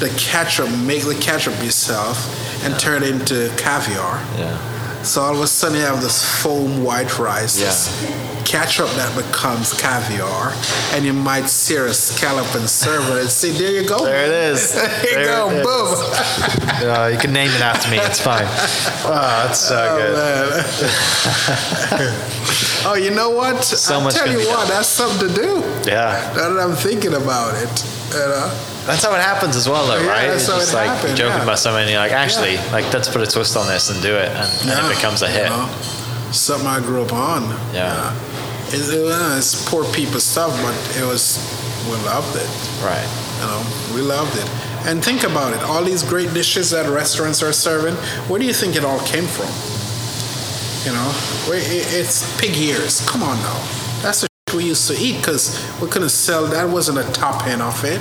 [SPEAKER 2] the ketchup, make the ketchup yourself, and turn it into caviar.
[SPEAKER 1] yeah.
[SPEAKER 2] So all of a sudden you have this foam white rice, this ketchup that becomes caviar, and you might sear a scallop and serve it. And see, there you go. (laughs)
[SPEAKER 1] There it is. (laughs)
[SPEAKER 2] there you
[SPEAKER 1] There
[SPEAKER 2] go. Boom. (laughs)
[SPEAKER 1] Uh, you can name it after me. It's fine. Oh, that's so good.
[SPEAKER 2] Oh, you know what?
[SPEAKER 1] So
[SPEAKER 2] I'll
[SPEAKER 1] much
[SPEAKER 2] tell you what, that's something to do.
[SPEAKER 1] Yeah.
[SPEAKER 2] Now that I'm thinking about it, you know.
[SPEAKER 1] That's how it happens as well, though,
[SPEAKER 2] Yeah,
[SPEAKER 1] right? it's just
[SPEAKER 2] it
[SPEAKER 1] like
[SPEAKER 2] happened,
[SPEAKER 1] joking
[SPEAKER 2] yeah.
[SPEAKER 1] about something, and you're like, actually, like let's put a twist on this and do it, and, and
[SPEAKER 2] Yeah,
[SPEAKER 1] it becomes a hit.
[SPEAKER 2] you know, something I grew up on.
[SPEAKER 1] Yeah.
[SPEAKER 2] It, it, uh, it's poor people stuff, but it was we loved it.
[SPEAKER 1] Right.
[SPEAKER 2] You know, we loved it. And think about it. All these great dishes that restaurants are serving, where do you think it all came from? You know, it, it's pig ears. Come on now. That's the shit we used to eat because we couldn't sell. That wasn't a top end of it.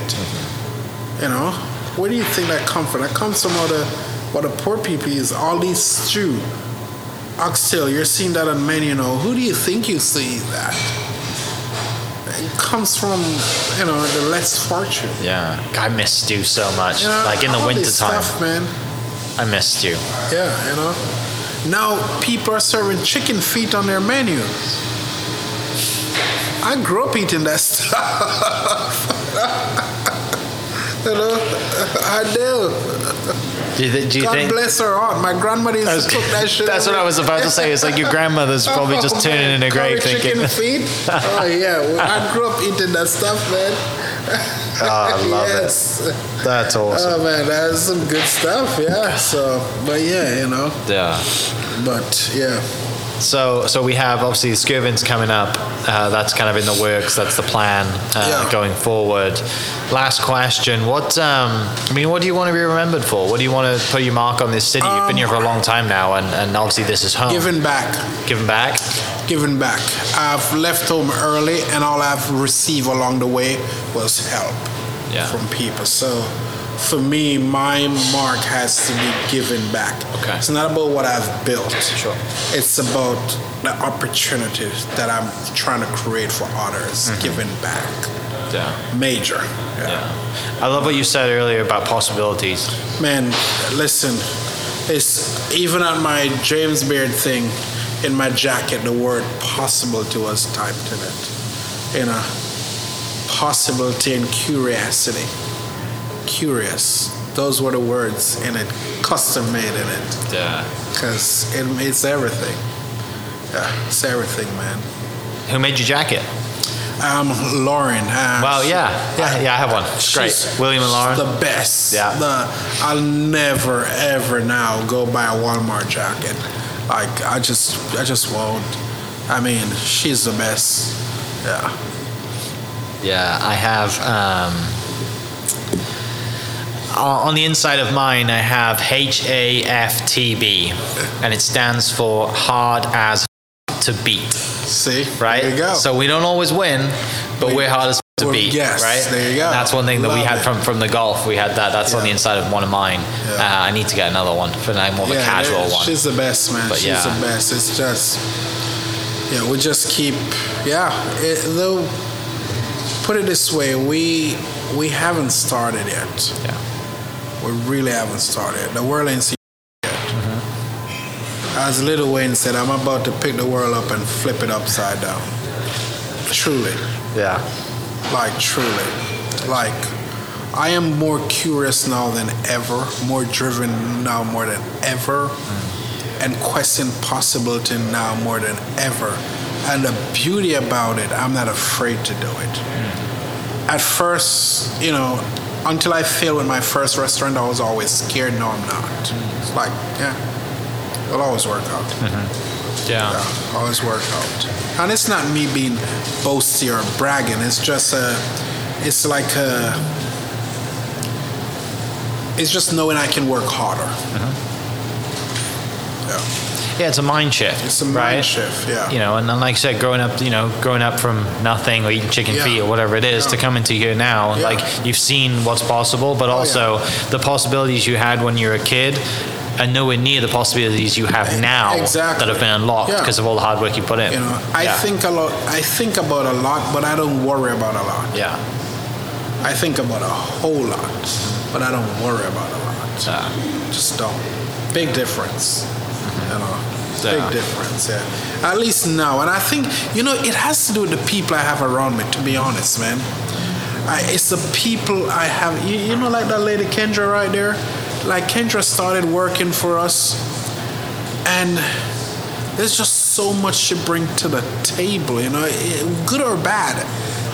[SPEAKER 2] You know, where do you think that come from? That comes from all the what the poor people is All these stew, oxtail. You're seeing that on menu. You know, who do you think you see that? It comes from you know the less fortune.
[SPEAKER 1] Yeah. I miss stew so much.
[SPEAKER 2] You know,
[SPEAKER 1] like in the
[SPEAKER 2] all
[SPEAKER 1] winter time,
[SPEAKER 2] man.
[SPEAKER 1] I miss stew.
[SPEAKER 2] Yeah, you know. Now people are serving chicken feet on their menu. I grew up eating that (laughs) stuff. You know, I do.
[SPEAKER 1] You, th- do you
[SPEAKER 2] God
[SPEAKER 1] think?
[SPEAKER 2] bless her heart. My grandmother used to cook that (laughs) shit.
[SPEAKER 1] That's what I was about to say. It's like your grandmother's probably just (laughs)
[SPEAKER 2] Oh,
[SPEAKER 1] tuning in
[SPEAKER 2] man.
[SPEAKER 1] a grave thinking,
[SPEAKER 2] chicken feet. (laughs) Oh yeah, well, I grew up eating that stuff, man.
[SPEAKER 1] oh, I love
[SPEAKER 2] yes.
[SPEAKER 1] it. That's oh, awesome.
[SPEAKER 2] Oh man, that's some good stuff. Yeah. So, but yeah, you know,
[SPEAKER 1] Yeah.
[SPEAKER 2] but yeah.
[SPEAKER 1] So, so we have obviously Skirvin's coming up. Uh, that's kind of in the works. That's the plan uh,
[SPEAKER 2] Yeah.
[SPEAKER 1] going forward. Last question: What? Um, I mean, what do you want to be remembered for? What do you want to put your mark on this city? You've been here for a long time now, and, and obviously this is home.
[SPEAKER 2] Giving back.
[SPEAKER 1] Giving back.
[SPEAKER 2] giving back. I've left home early, and all I've received along the way was help
[SPEAKER 1] Yeah.
[SPEAKER 2] from people. So, for me, my mark has to be given back.
[SPEAKER 1] Okay.
[SPEAKER 2] It's not about what I've built.
[SPEAKER 1] Sure.
[SPEAKER 2] It's about the opportunities that I'm trying to create for others.
[SPEAKER 1] Mm-hmm.
[SPEAKER 2] Giving back.
[SPEAKER 1] Yeah.
[SPEAKER 2] Major.
[SPEAKER 1] Yeah. I love what you said earlier about possibilities.
[SPEAKER 2] Man, listen, it's even on my James Beard thing in my jacket, the word possibility was typed in it. You know, possibility and curiosity. Curious. Those were the words in it, custom made in it,
[SPEAKER 1] Yeah.
[SPEAKER 2] because it, it's everything. Yeah, it's everything, man.
[SPEAKER 1] Who made your jacket?
[SPEAKER 2] Um, Lauren. Uh,
[SPEAKER 1] Well, yeah, yeah, yeah. I have one. It's great. William and Lauren.
[SPEAKER 2] The best.
[SPEAKER 1] Yeah.
[SPEAKER 2] The, I'll never ever now go buy a Walmart jacket. Like I just I just won't. I mean, she's the best. Yeah.
[SPEAKER 1] Yeah, I have. Um, on on the inside of mine, I have H A F T B, and it stands for hard as to beat.
[SPEAKER 2] See?
[SPEAKER 1] Right.
[SPEAKER 2] There you go.
[SPEAKER 1] So we don't always win, but
[SPEAKER 2] We-
[SPEAKER 1] we're hard as to beat.
[SPEAKER 2] yes,
[SPEAKER 1] Right.
[SPEAKER 2] there you go.
[SPEAKER 1] And that's one thing that we had
[SPEAKER 2] it.
[SPEAKER 1] from from the golf. We had that. That's on the inside of one of mine.
[SPEAKER 2] Yeah.
[SPEAKER 1] Uh, I need to get another one for like more of a casual
[SPEAKER 2] yeah,
[SPEAKER 1] one.
[SPEAKER 2] She's the best, man.
[SPEAKER 1] But
[SPEAKER 2] she's
[SPEAKER 1] yeah.
[SPEAKER 2] the best. It's just, yeah, we just keep, yeah. It, though, put it this way, we we haven't started yet.
[SPEAKER 1] Yeah.
[SPEAKER 2] We really haven't started. The world ain't seen yet.
[SPEAKER 1] Mm-hmm.
[SPEAKER 2] As Lil Wayne said, I'm about to pick the world up and flip it upside down. Truly,
[SPEAKER 1] Yeah.
[SPEAKER 2] like truly, like I am more curious now than ever, more driven now more than ever, and question possibility now more than ever. And the beauty about it, I'm not afraid to do it. At first, you know, until I failed in my first restaurant, I was always scared. No, I'm not. It's like, yeah, it'll always work out. Mm-hmm.
[SPEAKER 1] Yeah.
[SPEAKER 2] Yeah, always work out. And it's not me being boasty or bragging. It's just a, it's like a, it's just knowing I can work harder. Mm-hmm. Yeah,
[SPEAKER 1] Yeah, it's a mind shift.
[SPEAKER 2] it's a mind
[SPEAKER 1] right?
[SPEAKER 2] shift. Yeah.
[SPEAKER 1] you know, and then like I said, growing up, you know, growing up from nothing or eating chicken
[SPEAKER 2] Yeah.
[SPEAKER 1] feet or whatever it is to
[SPEAKER 2] Yeah.
[SPEAKER 1] come into here now,
[SPEAKER 2] Yeah. Oh,
[SPEAKER 1] like you've seen what's possible, but oh, also the possibilities you had when you were a kid are nowhere near the possibilities you have now
[SPEAKER 2] Exactly.
[SPEAKER 1] that have been unlocked
[SPEAKER 2] Yeah.
[SPEAKER 1] because of all the hard work you put in.
[SPEAKER 2] You know, I
[SPEAKER 1] Yeah.
[SPEAKER 2] think a lot. I think about a lot, but I don't worry about a lot.
[SPEAKER 1] Yeah.
[SPEAKER 2] I think about a whole lot, but I don't worry about a lot.
[SPEAKER 1] Yeah.
[SPEAKER 2] Just don't. Big difference. You know.
[SPEAKER 1] Yeah.
[SPEAKER 2] Big difference, yeah. At least now, and I think you know it has to do with the people I have around me. To be honest, man, I, it's the people I have. You, you know, like that lady Kendra right there. Like Kendra started working for us, and there's just so much she bring to the table. You know, it, good or bad.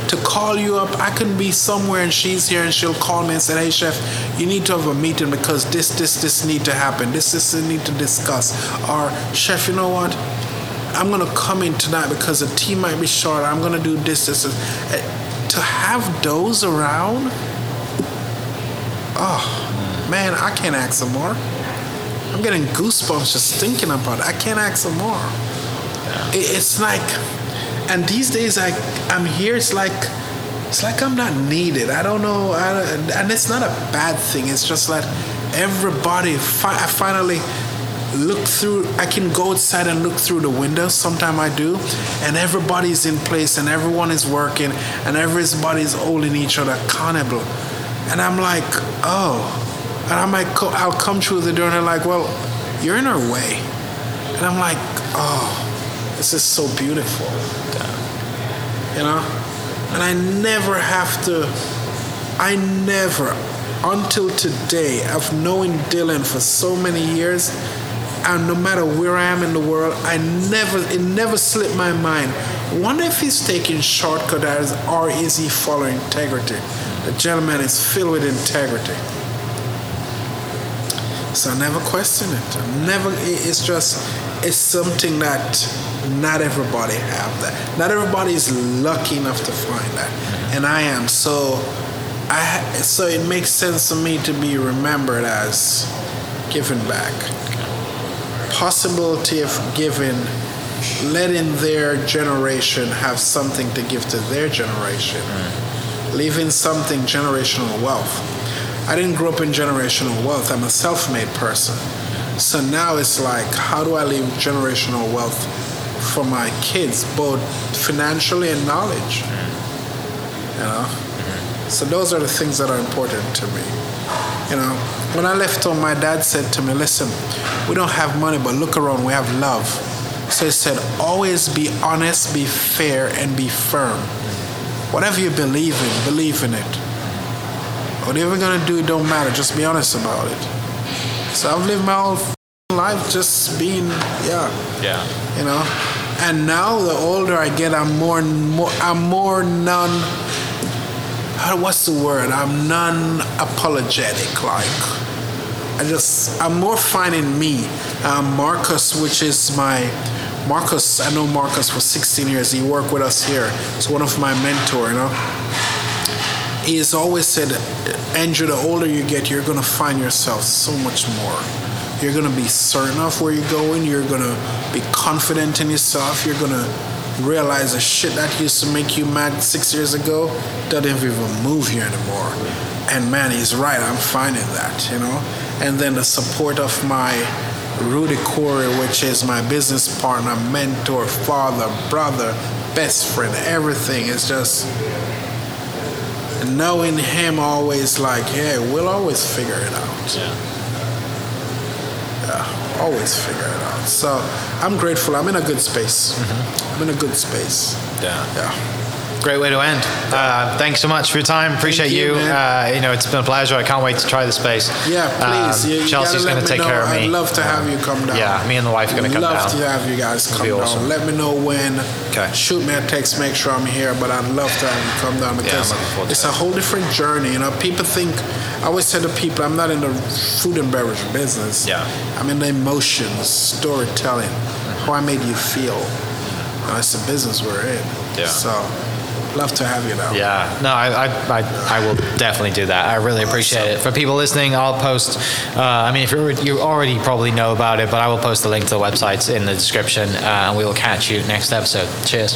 [SPEAKER 2] To call you up, I can be somewhere and she's here, and she'll call me and say, "Hey, chef, you need to have a meeting because this, this, this need to happen. This, this, need to discuss." Or, chef, you know what? I'm gonna come in tonight because the team might be short. I'm gonna do this, this, this. Eh, To have those around, oh man, I can't ask for more. I'm getting goosebumps just thinking about it. I can't ask for more. It's like, and these days I, I'm here. It's like, it's like I'm not needed. I don't know, I, and it's not a bad thing. It's just like everybody. Fi- I finally look through i can go outside and look through the window sometime i do and everybody's in place and everyone is working and everybody's holding each other accountable and i'm like oh and i might co- i'll come through the door and they're like well you're in our way and i'm like oh this is so beautiful you know and i never have to i never until today of knowing dylan for so many years and no matter where I am in the world, I never it never slipped my mind. Wonder if he's taking shortcut as or is he following integrity? The gentleman is filled with integrity. So I never question it. I never it's just it's something that not everybody have that. Not everybody is lucky enough to find that. And I am. So I so it makes sense to me to be remembered as giving back possibility of giving, letting their generation have something to give to their generation, leaving something generational wealth. I didn't grow up in generational wealth. I'm a self-made person. So now it's like, how do I leave generational wealth for my kids, both financially and knowledge? You know. So those are the things that are important to me. You know, when I left home, my dad said to me, "Listen, we don't have money, but look around, we have love." So he said, "Always be honest, be fair, and be firm. Whatever you believe in, believe in it. Whatever you're gonna do, it don't matter. Just be honest about it." So I've lived my whole life just being, yeah,
[SPEAKER 1] Yeah.
[SPEAKER 2] you know. And now, the older I get, I'm more, more I'm more non. What's the word? I'm non-apologetic. Like, I just, I'm more finding me. Um, Marcus, which is my Marcus. I know Marcus for 16 years. He worked with us here. He's one of my mentor. You know, he has always said, Andrew, the older you get, you're gonna find yourself so much more. You're gonna be certain of where you're going. You're gonna be confident in yourself. You're gonna realize the shit that used to make you mad six years ago doesn't even move you anymore. And man, he's right. I'm finding that, you know. And then the support of my Rudy Corey, which is my business partner, mentor, father, brother, best friend, everything. It's just knowing him always like, yeah, we'll always figure it out. Yeah, always figure it out. So I'm grateful. I'm in a good space. Mm-hmm. I'm in a good space.
[SPEAKER 1] Yeah.
[SPEAKER 2] Yeah.
[SPEAKER 1] Great way to end. Uh, thanks so much for your time. Appreciate
[SPEAKER 2] you,
[SPEAKER 1] you. Uh, you know, it's been a pleasure. I can't wait to try the space.
[SPEAKER 2] Yeah, please.
[SPEAKER 1] Um,
[SPEAKER 2] you, you
[SPEAKER 1] Chelsea's
[SPEAKER 2] going
[SPEAKER 1] to take
[SPEAKER 2] know.
[SPEAKER 1] care of me.
[SPEAKER 2] I'd love to have you come down.
[SPEAKER 1] Yeah, me and the wife are going to come down.
[SPEAKER 2] love to have you guys come down.
[SPEAKER 1] awesome.
[SPEAKER 2] Let me know when.
[SPEAKER 1] Okay.
[SPEAKER 2] Shoot me a text, make sure I'm here. But I'd love to have you come down because
[SPEAKER 1] to
[SPEAKER 2] it's
[SPEAKER 1] it.
[SPEAKER 2] a whole different journey. You know, people think. I always say to people, I'm not in the food and beverage business.
[SPEAKER 1] Yeah.
[SPEAKER 2] I'm in the emotions, storytelling, how I made you feel. And it's a business we're in.
[SPEAKER 1] Yeah.
[SPEAKER 2] So, love to have you down.
[SPEAKER 1] Yeah, no, I, I, I, I will definitely do that. I really appreciate it. For people listening, I'll post. Uh, I mean, if you're you already probably know about it, but I will post the link to the websites in the description, uh, and we will catch you next episode. Cheers.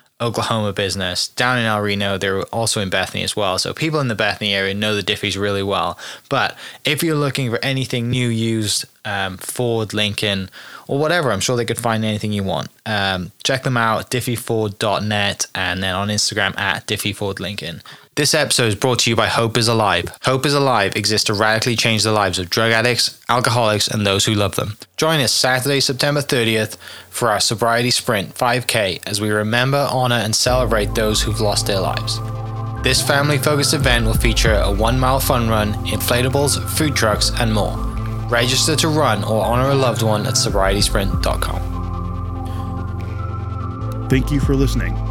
[SPEAKER 1] Oklahoma business down in El Reno. They're also in Bethany as well. So people in the Bethany area know the Diffees really well. But if you're looking for anything new, used, um, Ford, Lincoln, or whatever, I'm sure they could find anything you want. Um, check them out, diffeeford.net, and then on Instagram at diffeefordlincoln. This episode is brought to you by Hope is Alive. Hope is Alive exists to radically change the lives of drug addicts, alcoholics, and those who love them. Join us Saturday, September 30th for our Sobriety Sprint 5K as we remember, honor, and celebrate those who've lost their lives. This family focused event will feature a one mile fun run, inflatables, food trucks, and more. Register to run or honor a loved one at sobrietysprint.com.
[SPEAKER 4] Thank you for listening.